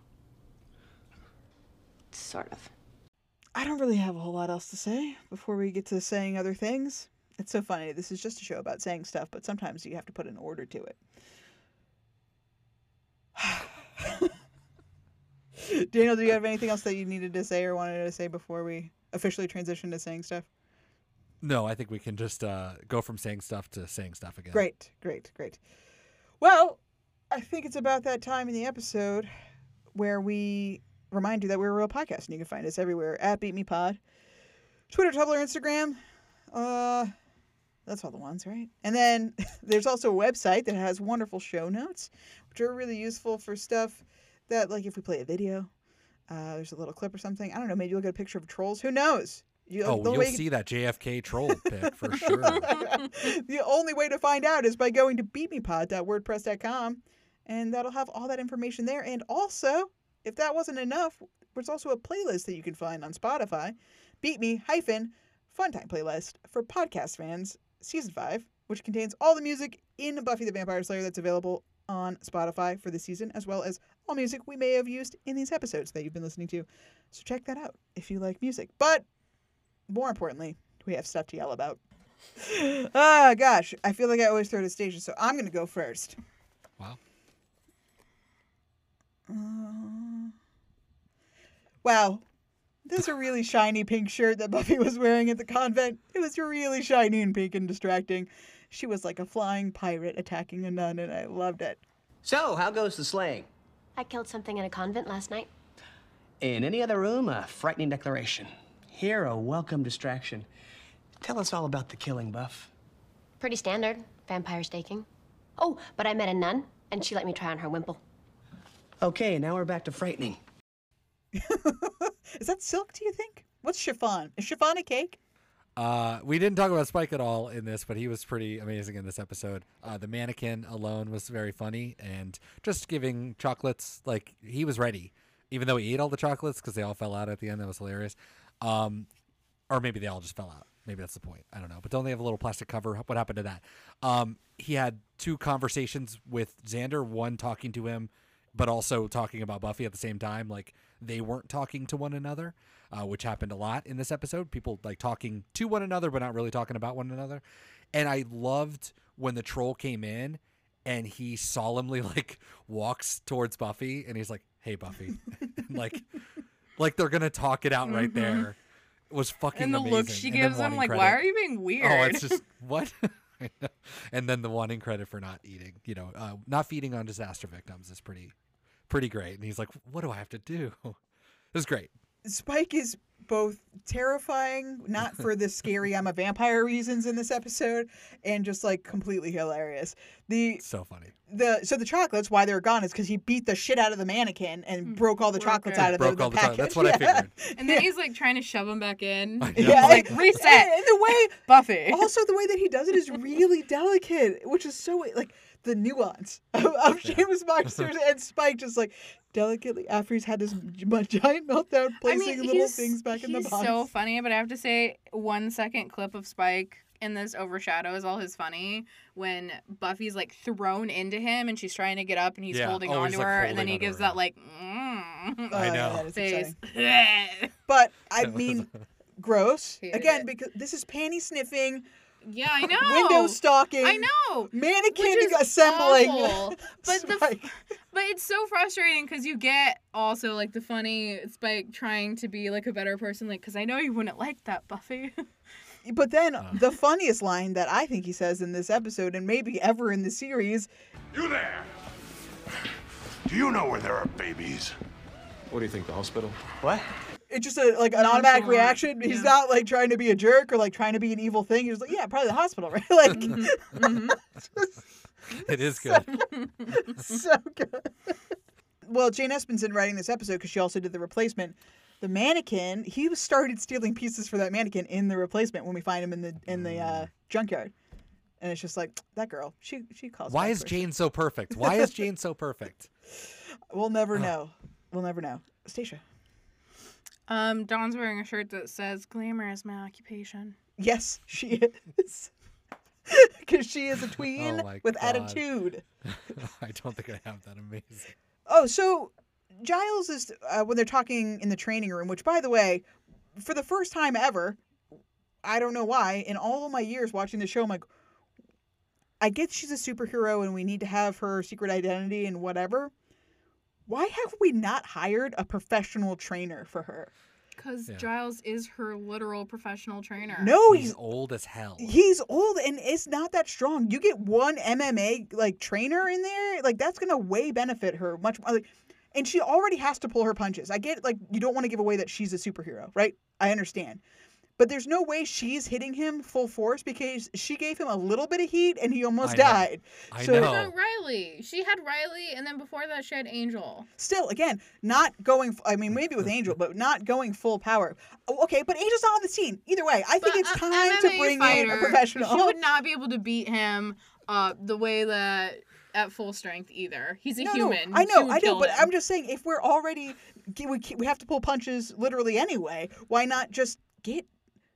Sort of. I don't really have a whole lot else to say before we get to saying other things. It's so funny. This is just a show about saying stuff, but sometimes you have to put an order to it. Daniel, do you have anything else that you needed to say or wanted to say before we officially transition to saying stuff? No, I think we can just uh, go from saying stuff to saying stuff again. Great, great, great. Well, I think it's about that time in the episode where we remind you that we're a real podcast and you can find us everywhere at Beat Me Pod, Twitter, Tumblr, Instagram. Uh, that's all the ones, right? And then there's also a website that has wonderful show notes, which are really useful for stuff that, like, if we play a video, uh, there's a little clip or something. I don't know. Maybe you'll get a picture of trolls. Who knows? You, Oh, you'll see that JFK troll pic for sure. the only way to find out is by going to beatmepod.wordpress.com, and that'll have all that information there. And also, if that wasn't enough, there's also a playlist that you can find on Spotify, Beat Me hyphen Funtime playlist for podcast fans, season five, which contains all the music in Buffy the Vampire Slayer that's available on Spotify for the season, as well as all music we may have used in these episodes that you've been listening to. So check that out if you like music. But more importantly, we have stuff to yell about. Ah, gosh, I feel like I always throw to Stacia, so I'm gonna go first. Wow. Uh, wow, this is a really shiny pink shirt that Buffy was wearing at the convent. It was really shiny and pink and distracting. She was like a flying pirate attacking a nun, and I loved it. So, how goes the slaying? I killed something in a convent last night. In any other room, a frightening declaration. Here, a welcome distraction. Tell us all about the killing, Buff. Pretty standard. Vampire staking. Oh, but I met a nun, and she let me try on her wimple. Okay, now we're back to frightening. Is that silk? Do you think? What's chiffon? Is chiffon a cake? Uh, we didn't talk about Spike at all in this, but he was pretty amazing in this episode. Uh, the mannequin alone was very funny, and just giving chocolates like he was ready, even though he ate all the chocolates because they all fell out at the end. That was hilarious. Um, or maybe they all just fell out. Maybe that's the point. I don't know. But don't they have a little plastic cover? What happened to that? Um, he had two conversations with Xander. One talking to him, but also talking about Buffy at the same time. Like they weren't talking to one another, uh, which happened a lot in this episode. People like talking to one another, but not really talking about one another. And I loved when the troll came in and he solemnly like walks towards Buffy and he's like, "Hey, Buffy," And, like, like they're gonna talk it out right Mhm. there. It was fucking And the amazing. look she And gives him, like, credit. why are you being weird? Oh, it's just what? And then the wanting credit for not eating, you know, uh, not feeding on disaster victims is pretty, pretty great. And he's like, "What do I have to do?" It was great. Spike is both terrifying, not for the scary I'm a vampire reasons in this episode, and just like completely hilarious. The So funny. the so the chocolates why they're gone is because he beat the shit out of the mannequin and hmm. broke all the broke chocolates it. out of the, Broke the all the chocolate- package. that's what I figured. And then he's like trying to shove them back in. Yeah, like and- reset. And the way Buffy. also the way that he does it is really delicate, which is so like the nuance of, of James Marsters and Spike just like delicately after he's had this m- giant meltdown, placing little things back in the he's box. so funny, but I have to say, one second clip of Spike in this overshadows all his funny when Buffy's like thrown into him and she's trying to get up and he's Yeah. holding Oh, on he's, to like, her and then he gives her, that like mm, Oh, I know. face. But I mean, gross. Hated Again, it. because this is panty sniffing, yeah, I know. window stalking, I know. mannequin Which is assembling. awful. But the Spike. but it's so frustrating because you get also like the funny Spike trying to be like a better person, like because I know you wouldn't like that, Buffy. But then Uh. the funniest line that I think he says in this episode, and maybe ever in the series, You there! Do you know where there are babies? What do you think, the hospital? What? It's just a, like an automatic Nonchalant, reaction. He's yeah. not like trying to be a jerk or like trying to be an evil thing. He's like, yeah, probably the hospital, right? Like, Mm-hmm. It is good. so good. Well, Jane Espenson writing this episode because she also did the replacement. The mannequin, he was started stealing pieces for that mannequin in the replacement when we find him in the in the uh, junkyard, and it's just like that girl. She she calls. Why is Jane so perfect? Why is Jane so perfect? We'll never know. We'll never know. Stacia. Um, Dawn's wearing a shirt that says "Glamour is my occupation." Yes, she is. Because she is a tween Oh with God. attitude. I don't think I have that amazing. Oh, so Giles is uh, when they're talking in the training room. Which, by the way, for the first time ever, I don't know why. In all of my years watching the show, I'm like, I get she's a superhero and we need to have her secret identity and whatever. Why have we not hired a professional trainer for her? Because Yeah. Giles is her literal professional trainer. No, He's he's old as hell. he's old and it's not that strong. You get one MMA like trainer in there, like that's gonna way benefit her much more. Like, and she already has to pull her punches. I get like you don't want to give away that she's a superhero, right? I understand. But there's no way she's hitting him full force because she gave him a little bit of heat and he almost I know. died. I So- know. Not Riley. She had Riley, and then before that, she had Angel. Still, again, not going. I mean, maybe with Angel, but not going full power. Oh, Okay, but Angel's not on the scene either way. I think But it's a time MMA to bring in a professional. She would not be able to beat him uh, the way that at full strength either. He's a No, no, human. I know, I know, kill but him. I'm just saying, if we're already we we have to pull punches literally anyway, why not just get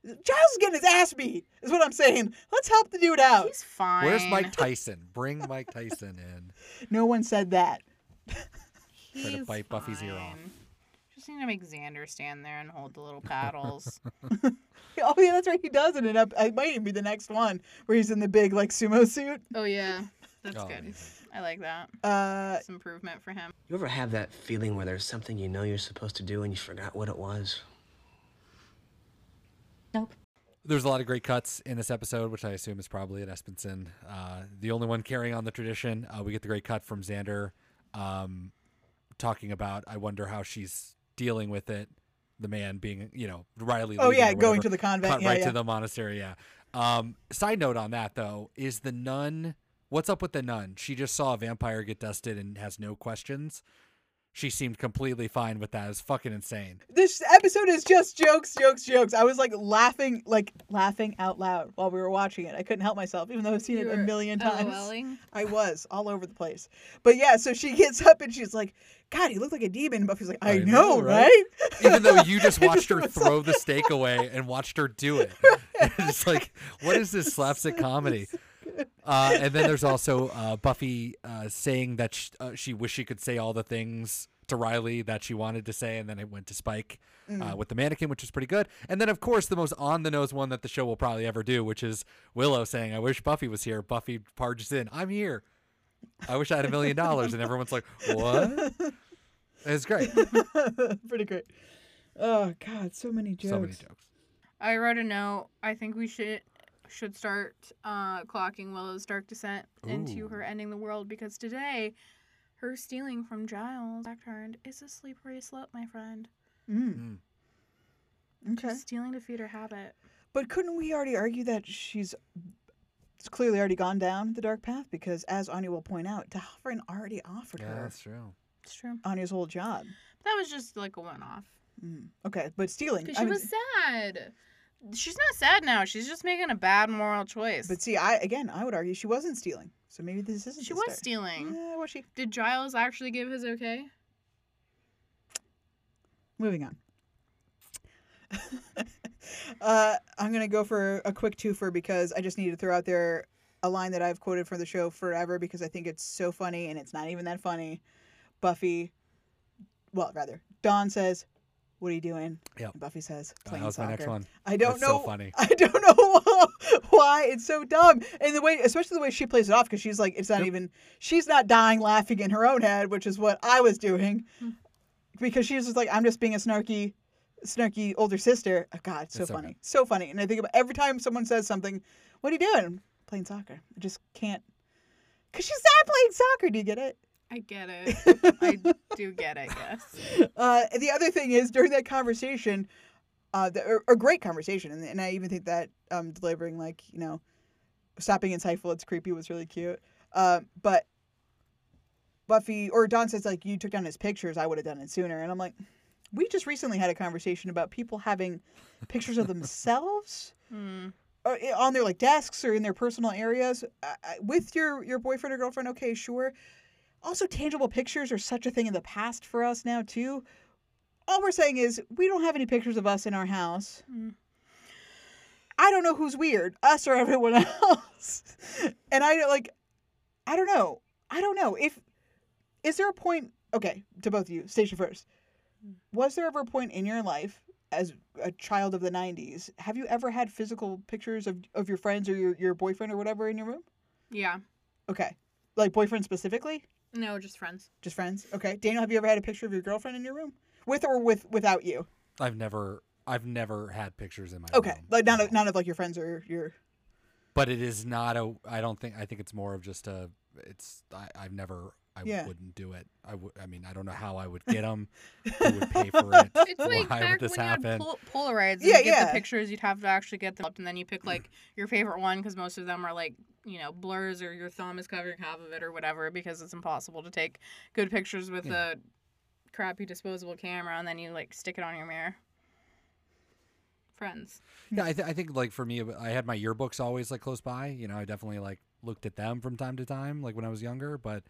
Giles is getting his ass beat? Is what I'm saying. Let's help the dude out. He's fine. Where's Mike Tyson? Bring Mike Tyson in. No one said that. Try to He's bite Buffy's ear off. fine. Just need to make Xander stand there and hold the little paddles. Oh yeah, that's right. He does it. Up. It might even be the next one where he's in the big like sumo suit. oh yeah, that's Oh, good. amazing. I like that. Uh, It's improvement for him. You ever have that feeling where there's something you know you're supposed to do and you forgot what it was? There's a lot of great cuts in this episode, which I assume is probably at Espenson. Uh, the only one carrying on the tradition. Uh, we get the great cut from Xander um, talking about, I wonder how she's dealing with it. The man being, you know, Riley. Oh, yeah, going to the convent. Cut Yeah, right yeah. to the monastery. Yeah. Um, side note on that, though, is the nun. What's up with the nun? She just saw a vampire get dusted and has no questions. She seemed completely fine with that. It's fucking insane. this episode is just jokes, jokes, jokes. I was like laughing, like laughing out loud while we were watching it. I couldn't help myself, even though I've seen You it a million times. LOLing? I was all over the place. But yeah, so she gets up and she's like, "God, he looked like a demon." Buffy's like, "I, I know, know, right?" right? Even though you just watched her It was throw the steak away and watched her do it. it's like, what is this slapstick comedy? Uh, and then there's also uh, Buffy uh, saying that sh- uh, she wished she could say all the things to Riley that she wanted to say, and then it went to Spike uh, Mm. with the mannequin, which was pretty good. And then, of course, the most on the nose one that the show will probably ever do, which is Willow saying, "I wish Buffy was here." Buffy barges in, "I'm here. I wish I had a million dollars," and everyone's like, "What?" It's great. Pretty great. Oh God, so many jokes. So many jokes. I wrote a note. I think we should should start uh, clocking Willow's dark descent into her ending the world because today, her stealing from Giles turned is a slippery slope, my friend. Mm. Okay. She's stealing to feed her habit. But couldn't we already argue that she's it's clearly already gone down the dark path because, as Anya will point out, D'Hoffryn already offered Yeah, her that's true. It's true. Anya's whole job. That was just like a one off. Mm. Okay, but stealing. Because I she mean, was sad. She's not sad now. She's just making a bad moral choice. But see, I again, I would argue she wasn't stealing. So maybe this isn't. she was start. stealing. Yeah, was she? Did Giles actually give his okay? Moving on. uh, I'm gonna go for a quick twofer because I just need to throw out there a line that I've quoted from the show forever because I think it's so funny and it's not even that funny. Buffy, well, rather, Dawn says, "What are you doing?" Yep. And Buffy says, Uh, "Playing that was my soccer." next one. I don't That's know. so funny. I don't know why it's so dumb, and the way, especially the way she plays it off, because she's like, it's not even. She's not dying laughing in her own head, which is what I was doing, because she's just like, I'm just being a snarky, snarky older sister. Oh, God, it's so so funny, good. so funny. And I think about every time someone says something, "What are you doing?" Playing soccer. I just can't. Cause she's not playing soccer. Do you get it? I get it. I do get it, yes. Uh, the other thing is during that conversation, uh, the, a, great conversation, and, and I even think that um, delivering like you know, stop being insightful, it's creepy was really cute. Uh, but Buffy or Dawn says like you took down his pictures, I would have done it sooner, and I'm like, we just recently had a conversation about people having pictures of themselves. Hmm. uh, on their like desks or in their personal areas uh, with your your boyfriend or girlfriend okay sure Also, tangible pictures are such a thing in the past for us now too. All we're saying is we don't have any pictures of us in our house. Mm. I don't know who's weird, us or everyone else. and I like, I don't know. I don't know if is there a point. Okay, to both of you, Stacia first. Was there ever a point in your life as a child of the '90s? Have you ever had physical pictures of of your friends or your your boyfriend or whatever in your room? Yeah. Okay, like boyfriend specifically, No, just friends. just friends. Okay, Daniel, have you ever had a picture of your girlfriend in your room, with or with without you? I've never I've never had pictures in my Okay, room. like none of none of like your friends or your. But it is not a I don't think I think it's more of just a it's I, I've never I Yeah. wouldn't do it. I would I mean I don't know how I would get them. Who would pay for it? It's like Why back would this when happen? you pol- Polaroids. Yeah, to get yeah. the pictures, you'd have to actually get them up, and then you pick mm. like your favorite one because most of them are like you know blurs or your thumb is covering half of it or whatever because it's impossible to take good pictures with Yeah. a crappy disposable camera, and then you like stick it on your mirror. Friends. Yeah, I, th- I think like for me, I had my yearbooks always like close by. You know, I definitely like looked at them from time to time, like when I was younger. But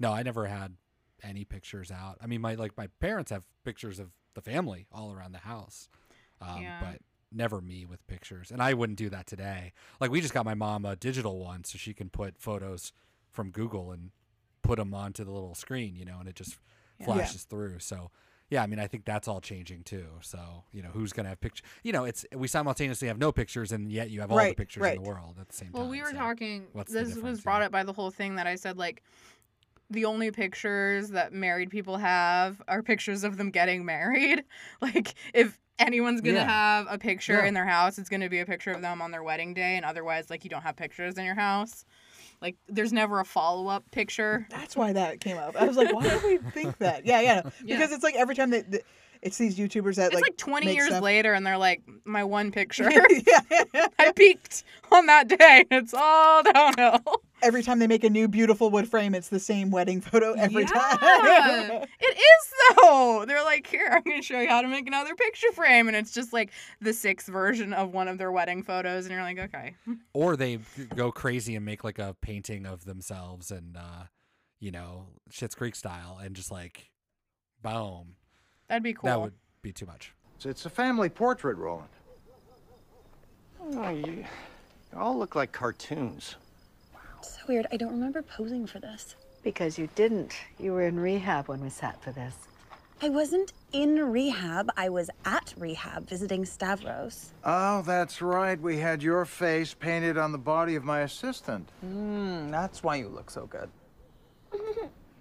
no, I never had any pictures out. I mean, my like my parents have pictures of the family all around the house, um, Yeah. but never me with pictures. And I wouldn't do that today. Like we just got my mom a digital one, so she can put photos from Google and put them onto the little screen, you know, and it just Yeah. flashes through. So yeah, I mean, I think that's all changing too. So you know, who's gonna have pictures? You know, it's we simultaneously have no pictures, and yet you have all Right, the pictures right. in the world at the same Well, time. Well, we were so talking. this was difference, brought up by the whole thing that I said like. The only pictures that married people have are pictures of them getting married. Like, if anyone's gonna Yeah. have a picture Yeah. in their house, it's gonna be a picture of them on their wedding day, and otherwise, like, you don't have pictures in your house. Like, there's never a follow up picture. That's why that came up. I was like, why do we think that? Yeah, yeah, no. Yeah. because it's like every time that that- it's these YouTubers that It's like like 20 make years stuff- later, and they're like, my one picture. yeah. I peaked on that day. It's all downhill. Every time they make a new beautiful wood frame, it's the same wedding photo every Yeah, time. it is though. They're like, here, I'm gonna show you how to make another picture frame, and it's just like the sixth version of one of their wedding photos, and you're like, okay. or they go crazy and make like a painting of themselves and uh you know Schitt's Creek style and just like boom That'd be cool. that would be too much It's, it's a family portrait, Roland. Oh, you, you all look like cartoons. So weird. I don't remember posing for this. Because you didn't. You were in rehab when we sat for this. I wasn't in rehab. I was at rehab visiting Stavros. Oh, that's right. We had your face painted on the body of my assistant. Hmm, that's why you look so good.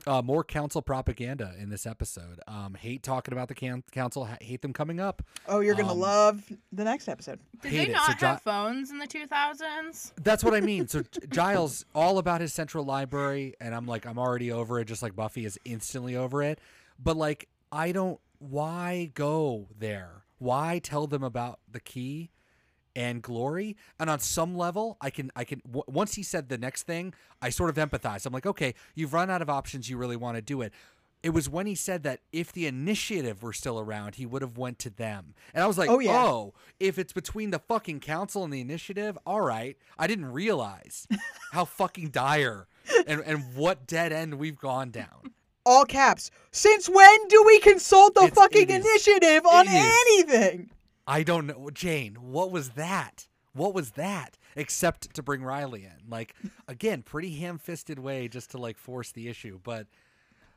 Uh more council propaganda in this episode um hate talking about the can- council ha- hate them coming up Oh, you're gonna Um, love the next episode. Did hate they it. not So Gi- have phones in the 2000s? That's what I mean. So Giles, all about his central library, and I'm like, I'm already over it, just like Buffy is instantly over it. But like, I don't. Why go there? Why tell them about the key and glory? And on some level, I can, I can. W- once he said the next thing, I sort of empathize. I'm like, okay, you've run out of options. You really want to do it. It was when he said that if the initiative were still around, he would have went to them. And I was like, Oh, yeah. oh, if it's between the fucking council and the initiative, all right. I didn't realize how fucking dire and, and what dead end we've gone down. All caps. Since when do we consult the It's- fucking it is- initiative on anything? I don't know. Jane, what was that? What was that? Except to bring Riley in. Like, again, pretty ham fisted way just to like force the issue. But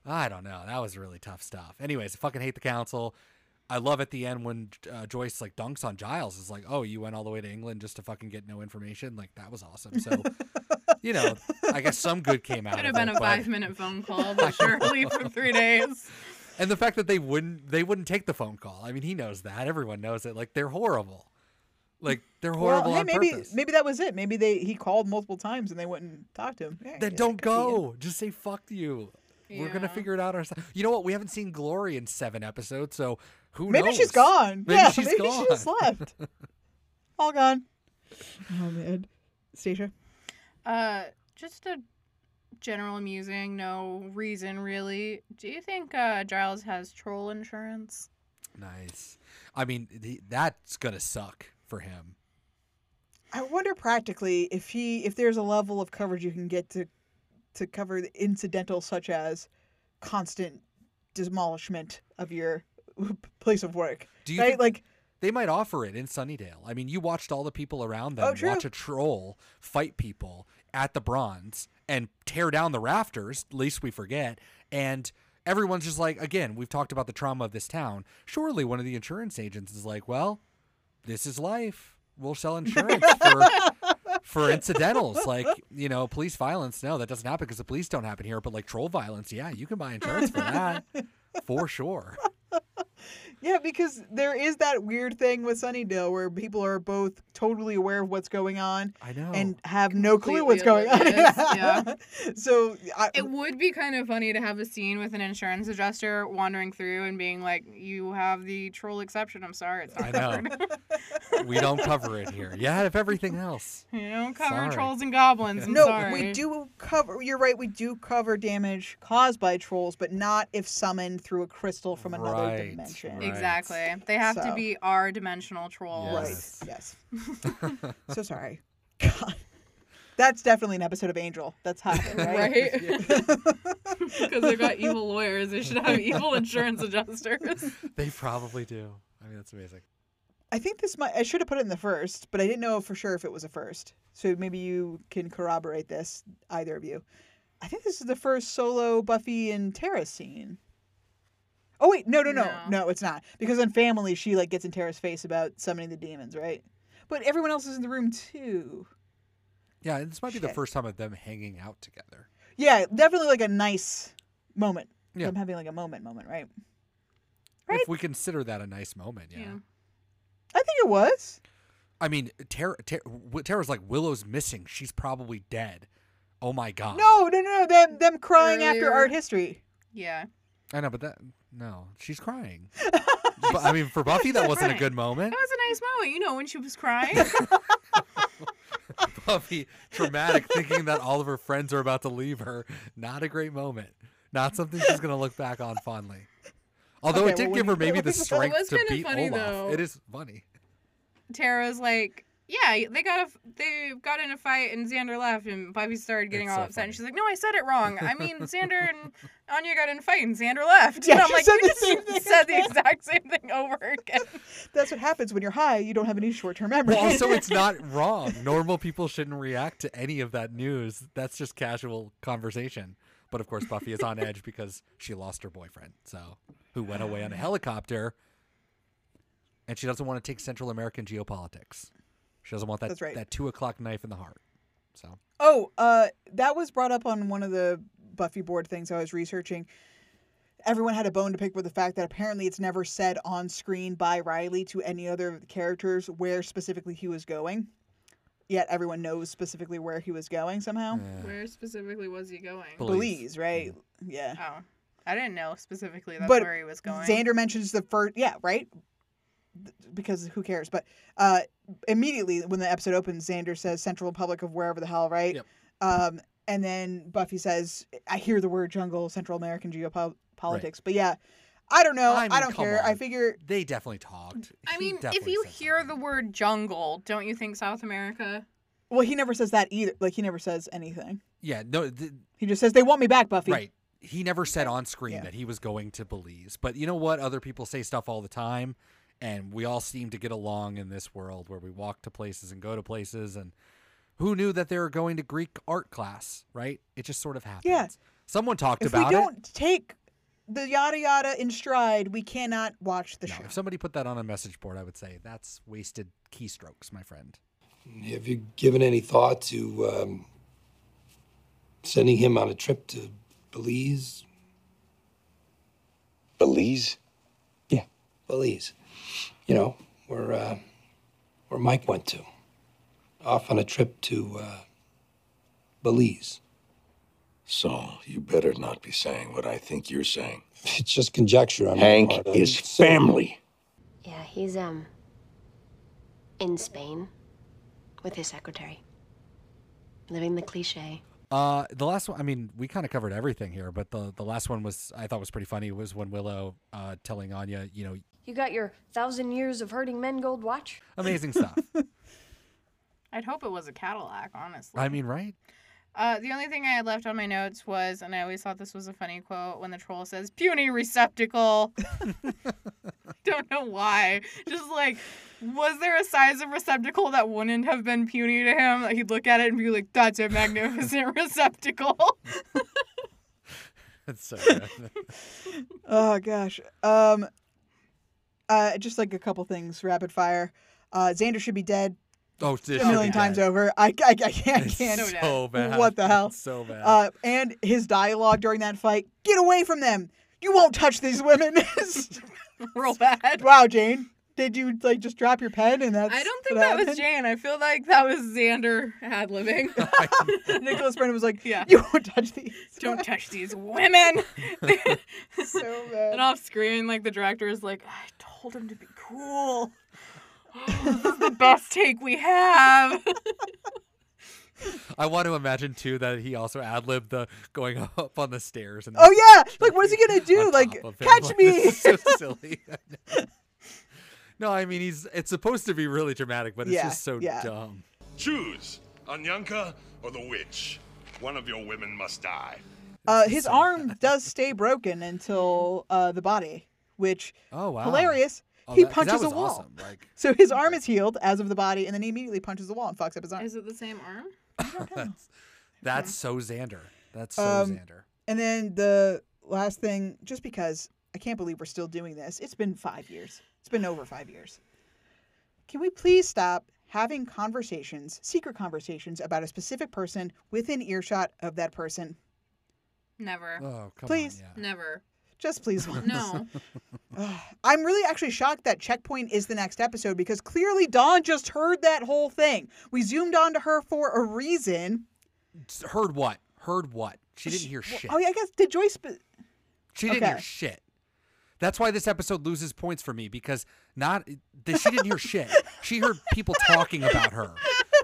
I don't know. That was really tough stuff. Anyways, I fucking hate the council. I love at the end when uh, Joyce like dunks on Giles. Is like, oh, you went all the way to England just to fucking get no information. Like that was awesome. So, you know, I guess some good came out. Could of have been it, a five minute phone call, but Shirley for three days. And the fact that they wouldn't they wouldn't take the phone call. I mean, he knows that. Everyone knows it. Like they're horrible. Like they're horrible well, hey, on maybe purpose. maybe that was it. Maybe they he called multiple times and they wouldn't talk to him. Yeah, Then don't that could be it. go. Just say fuck you. We're gonna figure it out ourselves. You know what? We haven't seen Glory in seven episodes, so who knows? Maybe knows? she's gone. Maybe yeah, she's maybe gone. she just left. All gone. Oh man, Stacia. Uh, just a general amusing, no reason really. Do you think uh, Giles has troll insurance? Nice. I mean, the, that's gonna suck for him. I wonder practically if he if there's a level of coverage you can get to to cover the incidentals such as constant demolishment of your place of work. Do you right? think- like They might offer it in Sunnydale. I mean, you watched all the people around them Oh, watch a troll fight people at the bronze and tear down the rafters, least we forget. And everyone's just like, again, we've talked about the trauma of this town. Surely one of the insurance agents is like, well, this is life. We'll sell insurance for for incidentals like you know police violence. No, that doesn't happen because the police don't happen here. But like troll violence, yeah, you can buy insurance for that for sure. Yeah, because there is that weird thing with Sunnydale where people are both totally aware of what's going on. I know. And have no clue what's going on. yeah. so I, It would be kind of funny to have a scene with an insurance adjuster wandering through and being like, "You have the troll exception. I'm sorry, it's not I know. we don't cover it here. Yeah, if everything else. you don't cover Sorry. trolls and goblins. I'm no, sorry. we do cover. You're right. We do cover damage caused by trolls, but not if summoned through a crystal from another Right, dimension. Right. Exactly. They have to be our dimensional trolls. Right. Yes. so sorry. God. That's definitely an episode of Angel. That's happened, right? Right? Because they've got evil lawyers. They should have evil insurance adjusters. They probably do. I mean, that's amazing. I think this might. I should have put it in the first, but I didn't know for sure if it was a first. So maybe you can corroborate this, either of you. I think this is the first solo Buffy and Tara scene. Oh wait, no, no, no, no, No. it's not. Because on Family, she like gets in Tara's face about summoning the demons, right? But everyone else is in the room too. Yeah, and this might be the first time of them hanging out together. Yeah, definitely like a nice moment. Yeah. Them having like a moment, moment, right? Right? If we consider that a nice moment, yeah. I think it was. I mean, Tara, Tara, Tara's like Willow's missing. She's probably dead. Oh my god. No, no, no, them them crying after art history. Yeah. I know, but that no, she's crying. but, I mean, for Buffy, that wasn't a good moment. That was a nice moment. You know, when she was crying. Buffy, traumatic, thinking that all of her friends are about to leave her. Not a great moment. Not something she's gonna look back on fondly. Although Okay, it did well, give her maybe the It was strength to beat funny, Olaf. though. It is funny. Tara's like, yeah, they got a, they got in a fight and Xander left and Buffy started getting It's all so upset and she's like, no, I said it wrong. I mean, Xander and Anya got in a fight and Xander left. Yeah, and I'm she like, said you the just same thing said the exact same thing over again. That's what happens when you're high. You don't have any short-term memory. Well, also, it's not wrong. Normal people shouldn't react to any of that news. That's just casual conversation. But of course, Buffy is on edge because she lost her boyfriend, so who went away on a helicopter, and she doesn't want to take Central American geopolitics. She doesn't want that That's right. that two o'clock knife in the heart. So Oh, uh, that was brought up on one of the Buffy board things I was researching. Everyone had a bone to pick with the fact that apparently it's never said on screen by Riley to any other characters where specifically he was going. Yet everyone knows specifically where he was going somehow. Where specifically was he going? Belize, right? Yeah. Oh, I didn't know specifically that's but where he was going. Xander mentions the first, yeah, right? Th- Because who cares? But uh, immediately when the episode opens, Xander says Central Republic of wherever the hell, right? Yep. Um, and then Buffy says, "I hear the word jungle, Central American geopolitics." But yeah, I don't know. I I, don't come care. I figure they definitely talked. I He mean, if you said hear the word jungle, don't you think South America? well, he never says that either. Like he never says anything. yeah, no, th- He just says they want me back, Buffy. Right. He never said on screen Yeah. that he was going to Belize. But you know what? Other people say stuff all the time. And we all seem to get along in this world where we walk to places and go to places. And who knew that they were going to Greek art class, right? It just sort of happens. Yeah. Someone talked If about it. If we don't take the yada yada in stride, we cannot watch the No, show. if somebody put that on a message board, I would say that's wasted keystrokes, my friend. Have you given any thought to um, sending him on a trip to Belize? Belize? Yeah, Belize. You know, where uh, where Mike went to. Off on a trip to uh, Belize. Saul, you better not be saying what I think you're saying. It's just conjecture. on my Hank part. I'm is saying- family. Yeah, he's um in Spain with his secretary. Living the cliche. Uh, the last one, I mean, we kind of covered everything here, but the, the last one was, I thought was pretty funny, was when Willow uh, telling Anya, you know, You got your thousand years of hurting men gold watch? amazing stuff. I'd hope it was a Cadillac, honestly. I mean, right? Uh, the only thing I had left on my notes was, and I always thought this was a funny quote, when the troll says, puny receptacle. Don't know why. Just like, was there a size of receptacle that wouldn't have been puny to him? Like, he'd look at it and be like, that's a magnificent receptacle. That's so good. oh gosh. Um. Uh, just like a couple things, rapid fire. Uh, Xander should be dead. Oh, a this should million be times dead. over. I, I, I can't. It's can't. so bad. What the hell? It's so bad. Uh, and his dialogue during that fight: "Get away from them! You won't touch these women." Real bad. Wow, Jane. Did you like just drop your pen and that's? I don't think what that was? Jane. I feel like that was Xander ad living. Nicholas Brendon was like, Yeah. "You won't touch these." Don't touch these women. so bad. And off screen, like the director is like, I told him to be cool. Oh, this is the best take we have. I want to imagine too that he also ad libbed the going up on the stairs and Oh yeah, like what is he gonna do? Like top of him. catch Like, me? it's so silly. I know. no, I mean he's it's supposed to be really dramatic, but it's Yeah, just so yeah. dumb. Choose Anyanka or the witch. One of your women must die. Uh, his arm does stay broken until uh, the body, which Oh wow. hilarious. Oh, he that- punches that a wall. awesome, like- So his arm is healed as of the body, and then he immediately punches the wall and fucks up his arm. Is it the same arm? That's, that's so Xander. That's so Um, Xander. And then the last thing, just because I can't believe we're still doing this, it's been five years. It's been over five years. Can we please stop having conversations, secret conversations about a specific person within earshot of that person? Never. Oh, come Please. on. Never. Just please once. No. I'm really actually shocked that Checkpoint is the next episode because clearly Dawn just heard that whole thing. We zoomed onto her for a reason. Heard what? Heard what? She didn't hear shit. Oh, yeah, I guess did Joyce? Sp- She didn't hear shit. That's why this episode loses points for me because not that she didn't hear shit. She heard people talking about her.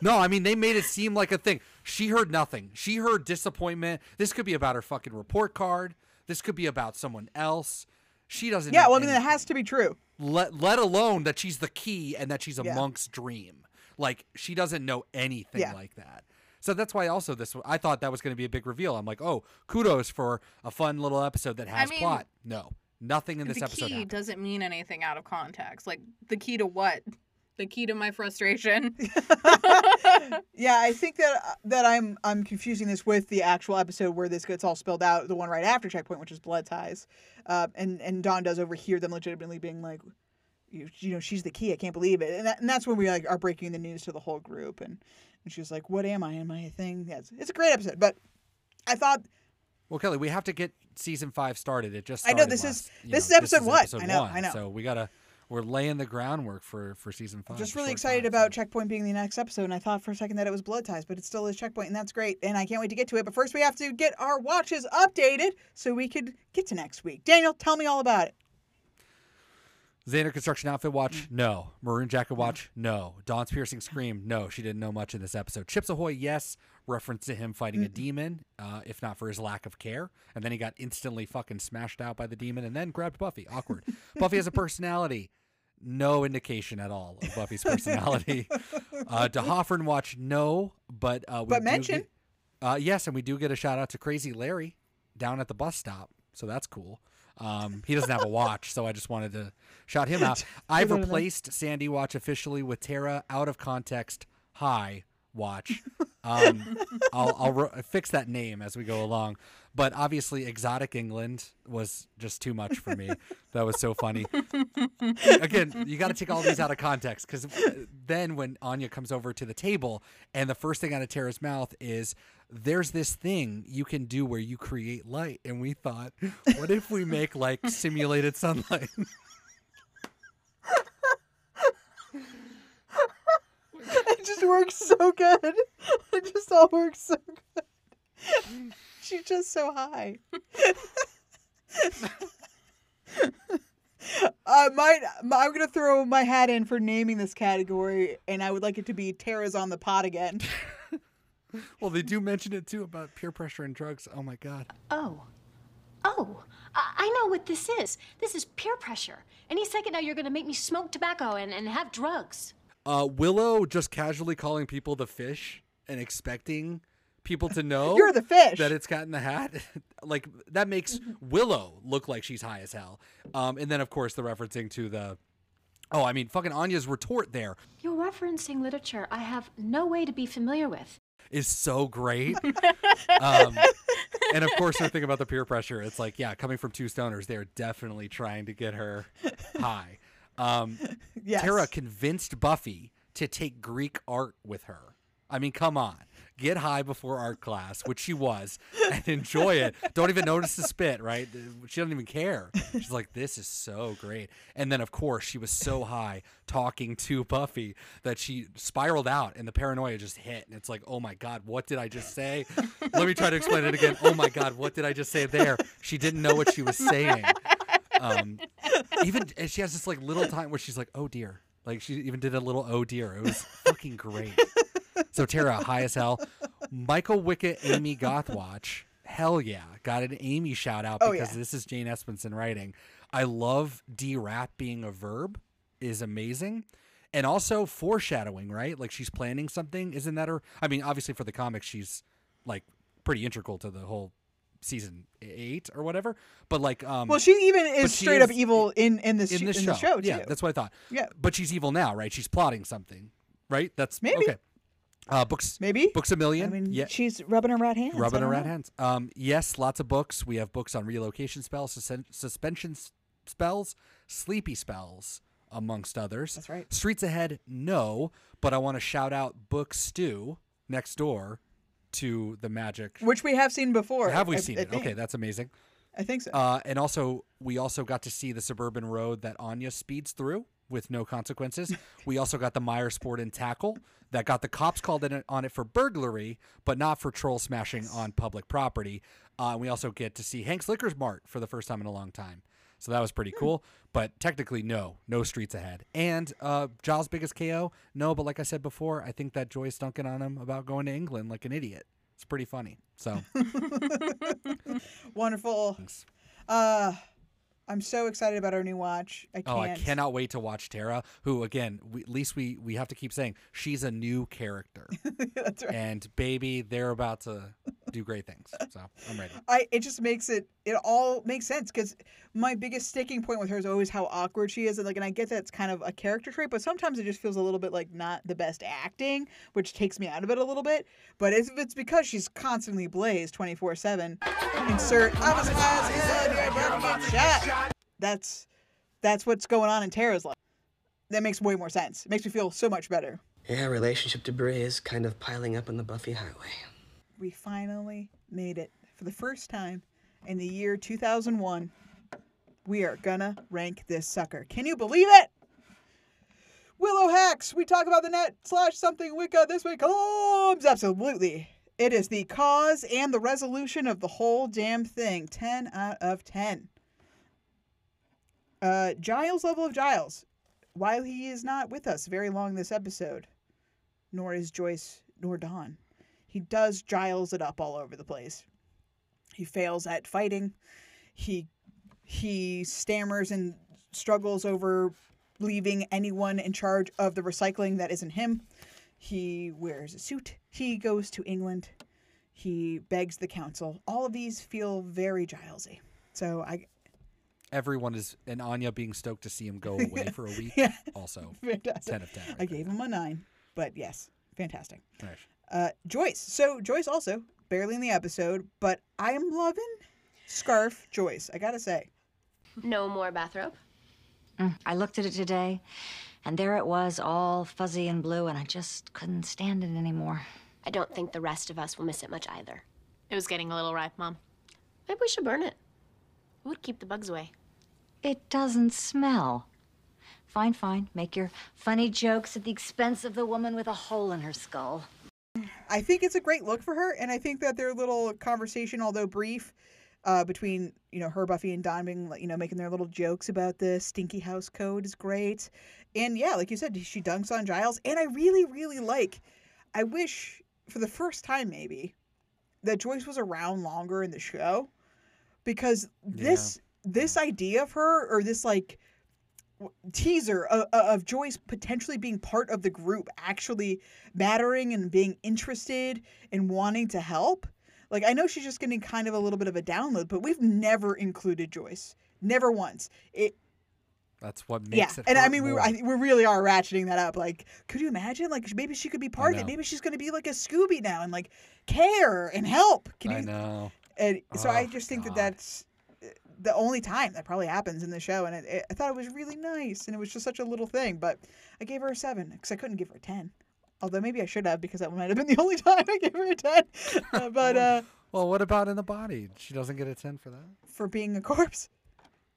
No, I mean they made it seem like a thing. She heard nothing. She heard disappointment. This could be about her fucking report card. This could be about someone else. She doesn't. yeah, know well, I mean, it anything. has to be true. let let alone that she's the key and that she's a Yeah. monk's dream. Like she doesn't know anything Yeah. like that. So that's why also this I thought that was going to be a big reveal. I'm like, oh, kudos for a fun little episode that has mean, plot. No, nothing in this the episode. key happened. doesn't mean anything out of context. Like the key to what? The key to my frustration. Yeah, I think that that I'm I'm confusing this with the actual episode where this gets all spelled out, the one right after Checkpoint, which is Blood Ties, uh, and and Dawn does overhear them legitimately being like, you, you know, she's the key. I can't believe it, and, that, and that's when we like are breaking the news to the whole group, and and she's like, what am I? Am I a thing? Yeah, it's, it's a great episode, but I thought Well, Kelly, we have to get season five started. It just I know, this last- is- this know, is episode what? I know, one, I know. So we gotta we're laying the groundwork for for season five. I'm just really excited time, about Checkpoint being the next episode, and I thought for a second that it was Blood Ties, but it still is Checkpoint, and that's great, and I can't wait to get to it. But first, we have to get our watches updated so we could get to next week. Daniel, tell me all about it. Xander Construction Outfit Watch? Mm. No. Maroon Jacket Watch? No. Dawn's Piercing Scream? No. She didn't know much in this episode. Chips Ahoy? Yes. Reference to him fighting a demon, uh, if not for his lack of care. And then he got instantly fucking smashed out by the demon and then grabbed Buffy. Awkward. Buffy has a personality. No indication at all of Buffy's personality. uh, D'Hoffryn Watch? No. But uh, we But mention. get- uh, yes, and we do get a shout out to Crazy Larry down at the bus stop. So that's cool. Um, he doesn't have a watch, so I just wanted to shout him out. I've Good on him. replaced Sandy Watch officially with Tara out of context high watch. Um, I'll, I'll ro- fix that name as we go along. But obviously, Exotic England was just too much for me. That was so funny. Again, you got to take all these out of context because then when Anya comes over to the table and the first thing out of Tara's mouth is, there's this thing you can do where you create light. And we thought, what if we make like simulated sunlight? it just works so good. It just all works so good. She's just so high. uh, my, my, I'm gonna throw my hat in for naming this category, and I would like it to be Tara's on the pot again. well, they do mention it too about peer pressure and drugs. Oh my God. Oh. Oh, I, I know what this is. This is peer pressure. Any second now, you're going to make me smoke tobacco and, and have drugs. Uh, Willow just casually calling people the fish and expecting people to know You're the fish. that it's Cat in the Hat. like that makes Willow look like she's high as hell. Um, and then of course the referencing to the, oh, I mean, fucking Anya's retort there You're referencing literature I have no way to be familiar with. is so great. um, and of course, her thing about the peer pressure, it's like, yeah, coming from two stoners, they're definitely trying to get her high. Um, Yes. Tara convinced Buffy to take Greek art with her. I mean, come on. Get high before art class, which she was, and enjoy it. Don't even notice the spit, right? She doesn't even care. She's like, this is so great. And then, of course, she was so high talking to Buffy that she spiraled out and the paranoia just hit. And it's like, oh my God, what did I just say? Let me try to explain it again. Oh my God, what did I just say there? She didn't know what she was saying. Um, even and she has this like little time where she's like, "Oh dear," like she even did a little "Oh dear." It was fucking great. So Tara, high as hell. Michael Wickett, Amy Gothwatch, hell yeah, got an Amy shout out Oh, because yeah. this is Jane Espenson writing. I love D-rap being a verb is amazing. And also foreshadowing, right? Like she's planning something. Isn't that her? I mean, obviously for the comics, she's like pretty integral to the whole season eight or whatever. But like, um, Well, she even is she straight up evil in in this in this in show. the show too. Yeah, that's what I thought. Yeah. but she's evil now, right? She's plotting something, right? That's Maybe. okay. Uh, books, maybe books a million. I mean, yeah, she's rubbing her rat hands. Rubbing her rat know. hands. Um, yes, lots of books. We have books on relocation spells, susen- suspension spells, sleepy spells, amongst others. That's right. Streets ahead, no, but I want to shout out Book Stew next door to the magic. which we have seen before. Have we I- seen I it? think. Okay, that's amazing. I think so. Uh, and also, we also got to see the suburban road that Anya speeds through with no consequences. we also got the Meyer Sport and Tackle that got the cops called in on it for burglary, but not for troll smashing on public property. Uh, we also get to see Hank's Liquors Mart for the first time in a long time. So that was pretty cool. But technically, no, no streets ahead. And uh, Giles' biggest KO, no. But like I said before, I think that Joyce's dunking on him about going to England like an idiot. It's pretty funny. So Wonderful. Thanks. Uh, I'm so excited about our new watch. I can't. Oh, I cannot wait to watch Tara. Who again, we, at least we we have to keep saying she's a new character. That's right. And baby, they're about to do great things. So I'm ready. I it just makes it it all makes sense because my biggest sticking point with her is always how awkward she is and like and I get that it's kind of a character trait but sometimes it just feels a little bit like not the best acting which takes me out of it a little bit but if it's because she's constantly blazed 24 7 insert I was high as hell you're about shot that's that's what's going on in Tara's life that makes way more sense it makes me feel so much better Yeah, relationship debris is kind of piling up on the Buffy highway. We finally made it for the first time in the year 2001. We are gonna rank this sucker. Can you believe it? Willow Hacks. We talk about the net slash something Wicca this week. Comes absolutely. It is the cause and the resolution of the whole damn thing. 10 out of 10. Uh, Giles level of Giles. While he is not with us very long this episode, nor is Joyce nor Dawn he does Giles it up all over the place. He fails at fighting. He he stammers and struggles over leaving anyone in charge of the recycling that isn't him. He wears a suit. He goes to England. He begs the council. All of these feel very Gilesy. So I Everyone is and Anya being stoked to see him go away for a week. Yeah. Also, fantastic. ten of ten. I gave him a nine, but yes, fantastic. Right. Uh, Joyce. So Joyce also barely in the episode, but I am loving Scarf Joyce. I gotta say. No more bathrobe. Mm, I looked at it today, and there it was, all fuzzy and blue, and I just couldn't stand it anymore. I don't think the rest of us will miss it much either. It was getting a little ripe, Mom. Maybe we should burn it. It would keep the bugs away. It doesn't smell. Fine, fine. Make your funny jokes at the expense of the woman with a hole in her skull. I think it's a great look for her, and I think that their little conversation, although brief, uh, between you know her, Buffy, and Dawn being you know making their little jokes about the stinky house code is great, and yeah, like you said, she dunks on Giles, and I really, really like. I wish for the first time maybe that Joyce was around longer in the show, because this this idea of her or this like teaser of, of Joyce potentially being part of the group, actually mattering and being interested and wanting to help. Like I know she's just getting kind of a little bit of a download, but we've never included Joyce, never once. It That's what yeah, makes it. and I mean we. I, we really are ratcheting that up. Like, could you imagine? Like maybe she could be part of it. Maybe she's going to be like a Scooby now and like care and help. Can I you? know. And so oh, I Oh, just think that that's the only time that probably happens in the show, and it, it, I thought it was really nice, and it was just such a little thing. But I gave her a seven because I couldn't give her a ten. Although maybe I should have because that might have been the only time I gave her a ten. Uh, but uh, Well, what about in the body? She doesn't get a ten for that. for being a corpse,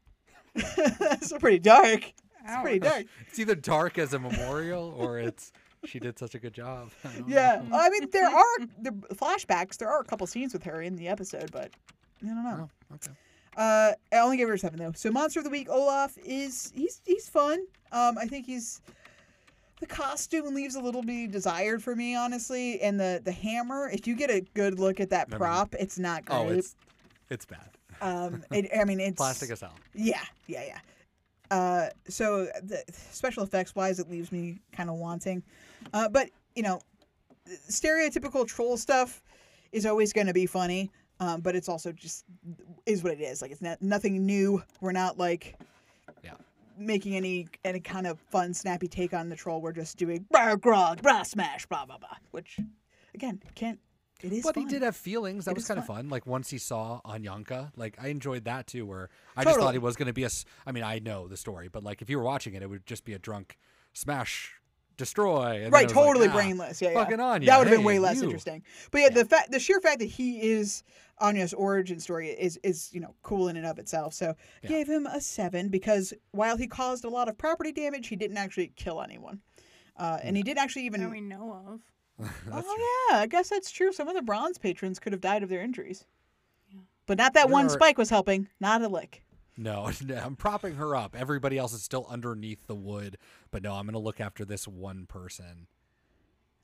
that's pretty dark. It's pretty dark. It's either dark as a memorial or it's she did such a good job. I Yeah, know. I mean there are the flashbacks. There are a couple scenes with her in the episode, but I don't know. okay. Uh, I only gave her a seven though. So monster of the week, Olaf is he's he's fun. Um, I think he's the costume leaves a little bit desired for me, honestly. And the the hammer, if you get a good look at that prop, it's not great. Oh, it's it's bad. um, it, I mean it's Plastic as hell. Yeah, yeah, yeah. Uh, so the special effects wise, it leaves me kind of wanting. Uh, but you know, stereotypical troll stuff is always going to be funny. Um, but it's also just is what it is. Like it's not nothing new. We're not like Yeah. making any any kind of fun snappy take on the troll. We're just doing blah grog, blah smash, blah blah blah. Which again can't. It is. But fun. he did have feelings. That It was kind of fun. Like once he saw Anyanka, like I enjoyed that too. Where I just thought he was going to be a. I mean, I know the story, but like if you were watching it, it would just be a drunk smash, destroy. And right, was like, totally ah, brainless. Yeah, yeah. Fucking Anya. That would have been way less you. interesting. But yeah, the fact, the sheer fact that he is Anya's origin story is is you know cool in and of itself. So Yeah. gave him a seven because while he caused a lot of property damage, he didn't actually kill anyone, uh, and he did actually even. That we know of. oh yeah, I guess that's true. Some of the bronze patrons could have died of their injuries, but not that There one are- spike was helping. Not a lick. No, no, I'm propping her up. Everybody else is still underneath the wood, but no, I'm going to look after this one person.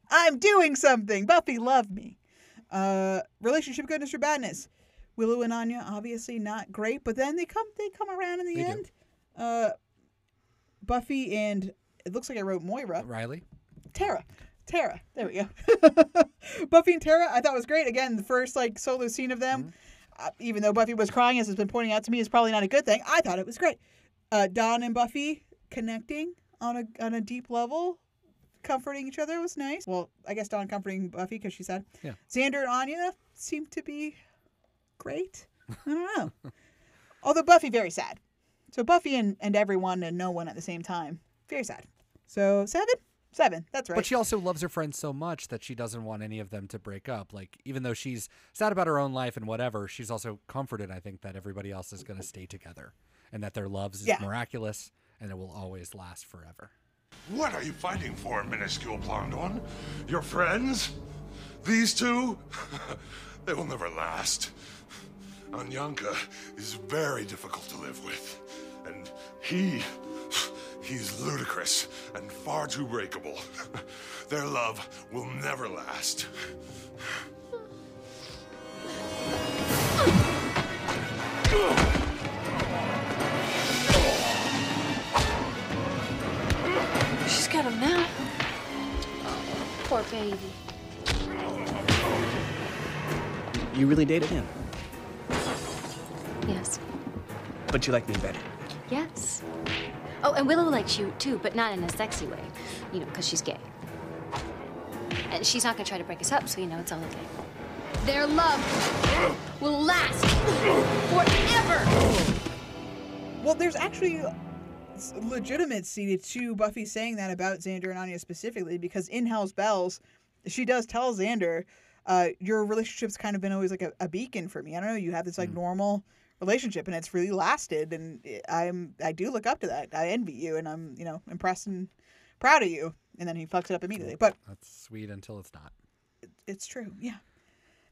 I'm doing something. Buffy, love me. Uh, relationship goodness or badness. Willow and Anya, obviously not great, but then they come they come around in the They end. Uh, Buffy and it looks like I wrote Moira. Riley. Tara. Tara. There we go. Buffy and Tara, I thought was great. Again, the first like solo scene of them, uh, even though Buffy was crying, as has been pointing out to me, is probably not a good thing. I thought it was great. Uh, Dawn and Buffy connecting on a on a deep level, comforting each other was nice. Well, I guess Dawn comforting Buffy because she said Yeah. Xander and Anya seemed to be great. I don't know. Although Buffy very sad. So Buffy and, and everyone and no one at the same time. Very sad. So seven? Seven. That's right. But she also loves her friends so much that she doesn't want any of them to break up. Like, even though she's sad about her own life and whatever, she's also comforted, I think, that everybody else is going to stay together and that their love is Yeah. miraculous and it will always last forever. What are you fighting for, minuscule Blondon? Your friends? These two? they will never last. Anyanka is very difficult to live with. And he. He's ludicrous and far too breakable. Their love will never last. Poor baby. You really dated him, Yes. but you like me better. Yes. Oh, and Willow likes you too, but not in a sexy way. You know, because she's gay. And she's not gonna try to break us up, so you know it's all okay. Their love will last forever. Well, there's actually legitimacy to Buffy saying that about Xander and Anya specifically because in Hell's Bells, she does tell Xander, uh, your relationship's kind of been always like a, a beacon for me. I don't know, you have this like normal relationship and it's really lasted and I'm I do look up to that. I envy you and I'm, you know, impressed and proud of you. And then he fucks it up immediately. But That's sweet until it's not. it's true, yeah.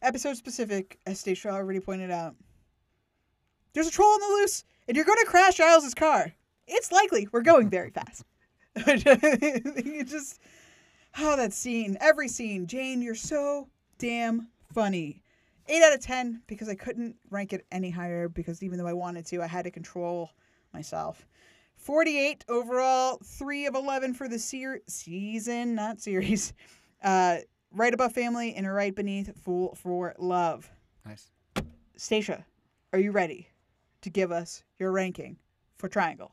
Episode specific, as Stacia already pointed out. There's a troll on the loose, and you're going to crash Giles' car. It's likely we're going very fast. you just, oh, that scene, every scene. Jane, you're so damn funny. Eight out of ten because I couldn't rank it any higher because even though I wanted to, I had to control myself. 48 overall, 3 of 11 for the ser- season, not series. Uh, right above family and right beneath Fool for Love. Nice. Stacia, are you ready to give us your ranking for Triangle?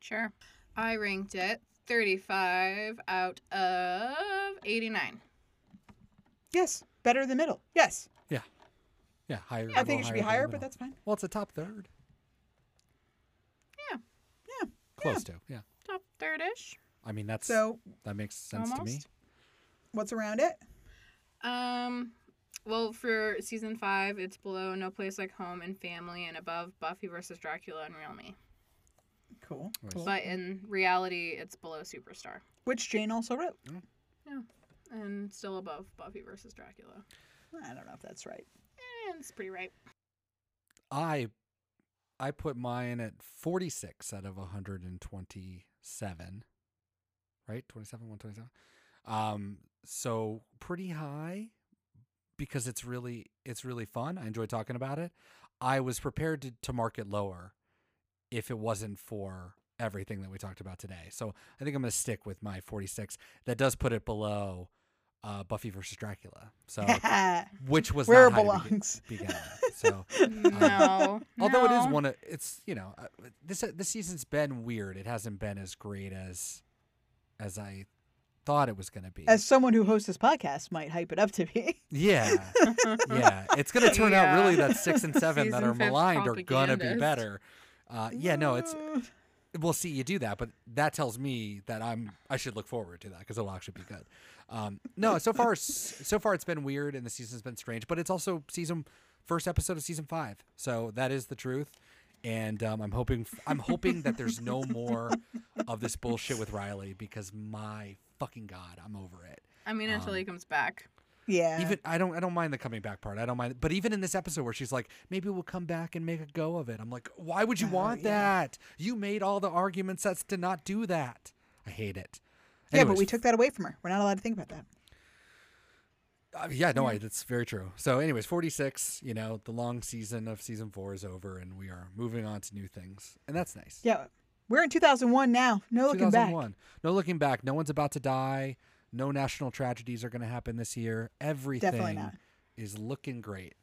Sure. I ranked it 35 out of 89. Yes, better than middle. Yes. Yeah. Yeah, higher. I think it should be higher, but that's fine. Well, it's a top third. Yeah. Yeah. Close to. Yeah. Top third-ish. I mean, that's So- that makes sense to me. What's around it? Um, well, for season five, it's below No Place Like Home and Family, and above Buffy versus Dracula and Real Me. Cool. cool. But in reality, it's below Superstar. Which Jane also wrote. Yeah, and still above Buffy versus Dracula. I don't know if that's right. Eh, it's pretty right. I I put mine at 46 out of 127. Right? 27 127. Um so pretty high because it's really it's really fun. I enjoy talking about it. I was prepared to, to mark it lower if it wasn't for everything that we talked about today. So I think I'm going to stick with my 46. That does put it below uh, Buffy versus Dracula. So which was Where not it high to begin- belongs. begin with. So um, No, although it is one of it's you know uh, this this season's been weird. It hasn't been as great as as I thought it was going to be. As someone who hosts this podcast might hype it up to be. Yeah, yeah. It's going to turn out really that six and seven that are fifth maligned are going to be better. Uh, yeah, no, it's. We'll see you do that, but that tells me that I'm I should look forward to that because it'll actually be good. Um, no, so far so far it's been weird and the season's been strange, but it's also season first episode of season five, so that is the truth. And um, I'm hoping I'm hoping that there's no more of this bullshit with Riley because my fucking god, I'm over it. I mean, until he comes back. Yeah. Even I don't I don't mind the coming back part. I don't mind. But even in this episode where she's like, maybe we'll come back and make a go of it. I'm like, why would you want that? You made all the arguments that's to not do that. I hate it. Yeah, but we took that away from her. We're not allowed to think about that. uh, yeah, no, I, that's very true. So, anyways, 46. You know, the long season of season four is over, and we are moving on to new things, and that's nice. Yeah. We're in 2001 now. No looking back. 2001. No looking back. No one's about to die. No national tragedies are going to happen this year. Everything is looking great.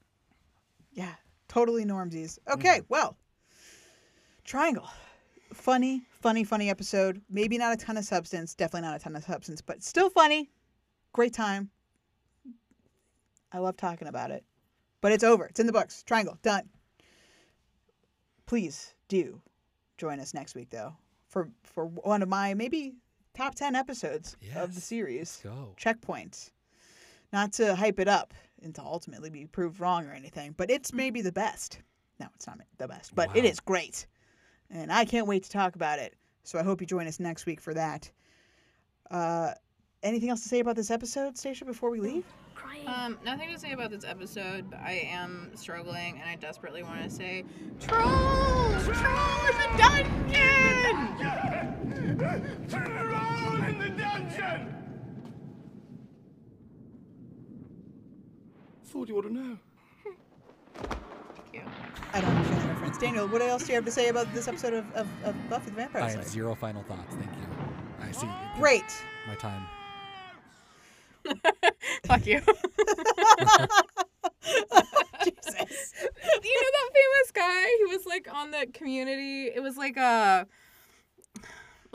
Yeah, totally normsies. Okay, mm-hmm. well, Triangle. Funny, funny, funny episode. Maybe not a ton of substance. Definitely not a ton of substance, but still funny. Great time. I love talking about it. But it's over. It's in the books. Triangle, done. Please do join us next week, though, for for one of my maybe top ten episodes of the series. go. Checkpoints. Not to hype it up and to ultimately be proved wrong or anything, but it's maybe the best. No, it's not the best, but it Wow. is great. And I can't wait to talk about it. So I hope you join us next week for that. Uh, anything else to say about this episode, Stacia, before we leave? Um, nothing to say about this episode, but I am struggling, and I desperately want to say, Trolls! Troll in the dungeon! Troll in the dungeon! Thought you ought to know. I don't understand that reference. Daniel, what else do you have to say about this episode of, of, of Buffy the Vampire Slayer? I have zero final thoughts. Thank you. I see. Great. My time. Fuck you. Jesus. You know that famous guy who was like on the community? It was like a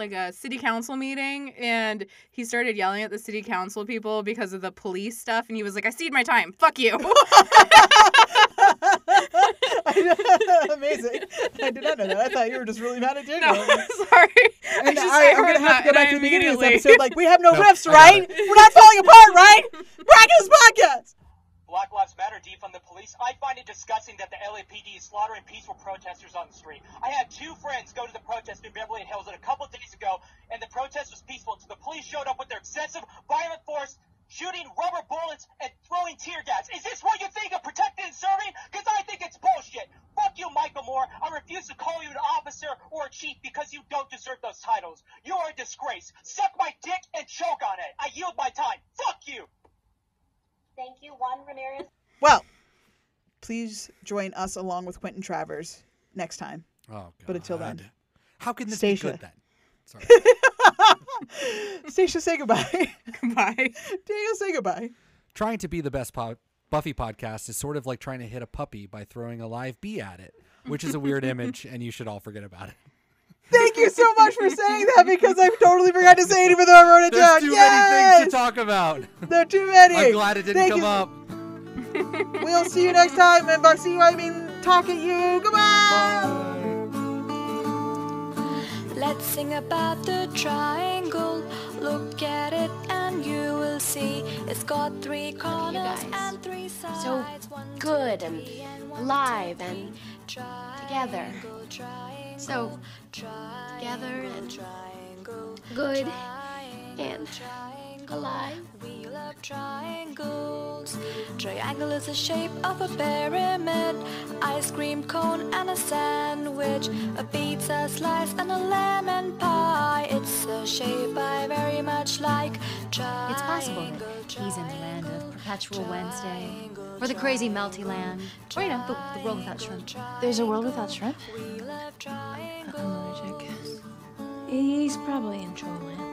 like a city council meeting and he started yelling at the city council people because of the police stuff and he was like I ceded my time. Fuck you. Amazing. I did not know that. I thought you were just really mad at Daniel. No, sorry. And just- I, I am going to have to go back to the beginning of this episode. Like, we have no, No, riffs, right? We're not falling apart, right? Miraculous podcast. Black Lives Matter defund the police. I find it disgusting that the LAPD is slaughtering peaceful protesters on the street. I had two friends go to the protest in Beverly Hills a couple days ago, and the protest was peaceful until the police showed up with their excessive violent force, shooting rubber bullets and throwing tear gas. Is this what you think of protecting and serving? Because I think it's bullshit. Fuck you, Michael Moore. I refuse to call you an officer or a chief because you don't deserve those titles. You are a disgrace. Suck my dick and choke on it. I yield my time. Fuck you. Thank you, Juan Ramirez. Well, please join us along with Quentin Travers next time. Oh, God. But until then, How can this Stacia. be good then? Sorry. Stacia, say goodbye. goodbye. Daniel, say goodbye. Trying to be the best po- Buffy podcast is sort of like trying to hit a puppy by throwing a live bee at it, which is a weird image, and you should all forget about it. Thank you so much for saying that because I totally forgot to say it even though I wrote it There's down. too yes! many things to talk about. There are too many. I'm glad it didn't Thank come you. up. We'll see you next time. And by see you, I mean talk at you. Goodbye. Let's sing about the triangle. Look at it and you will see it's got three corners and three sides. So good and live and together. So together and good and alive. Wheel of triangles. Triangle is the shape of a pyramid. Ice cream cone and a sandwich. A pizza slice and a lemon pie. It's a shape I very much like. It's possible that he's in the land of Perpetual Wednesday, or the crazy melty land, or, you know, the, the world without shrimp. There's a world without shrimp? I'm allergic. He's probably in Trollland.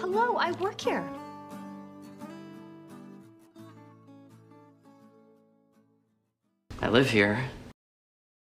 Hello, I work here. I live here.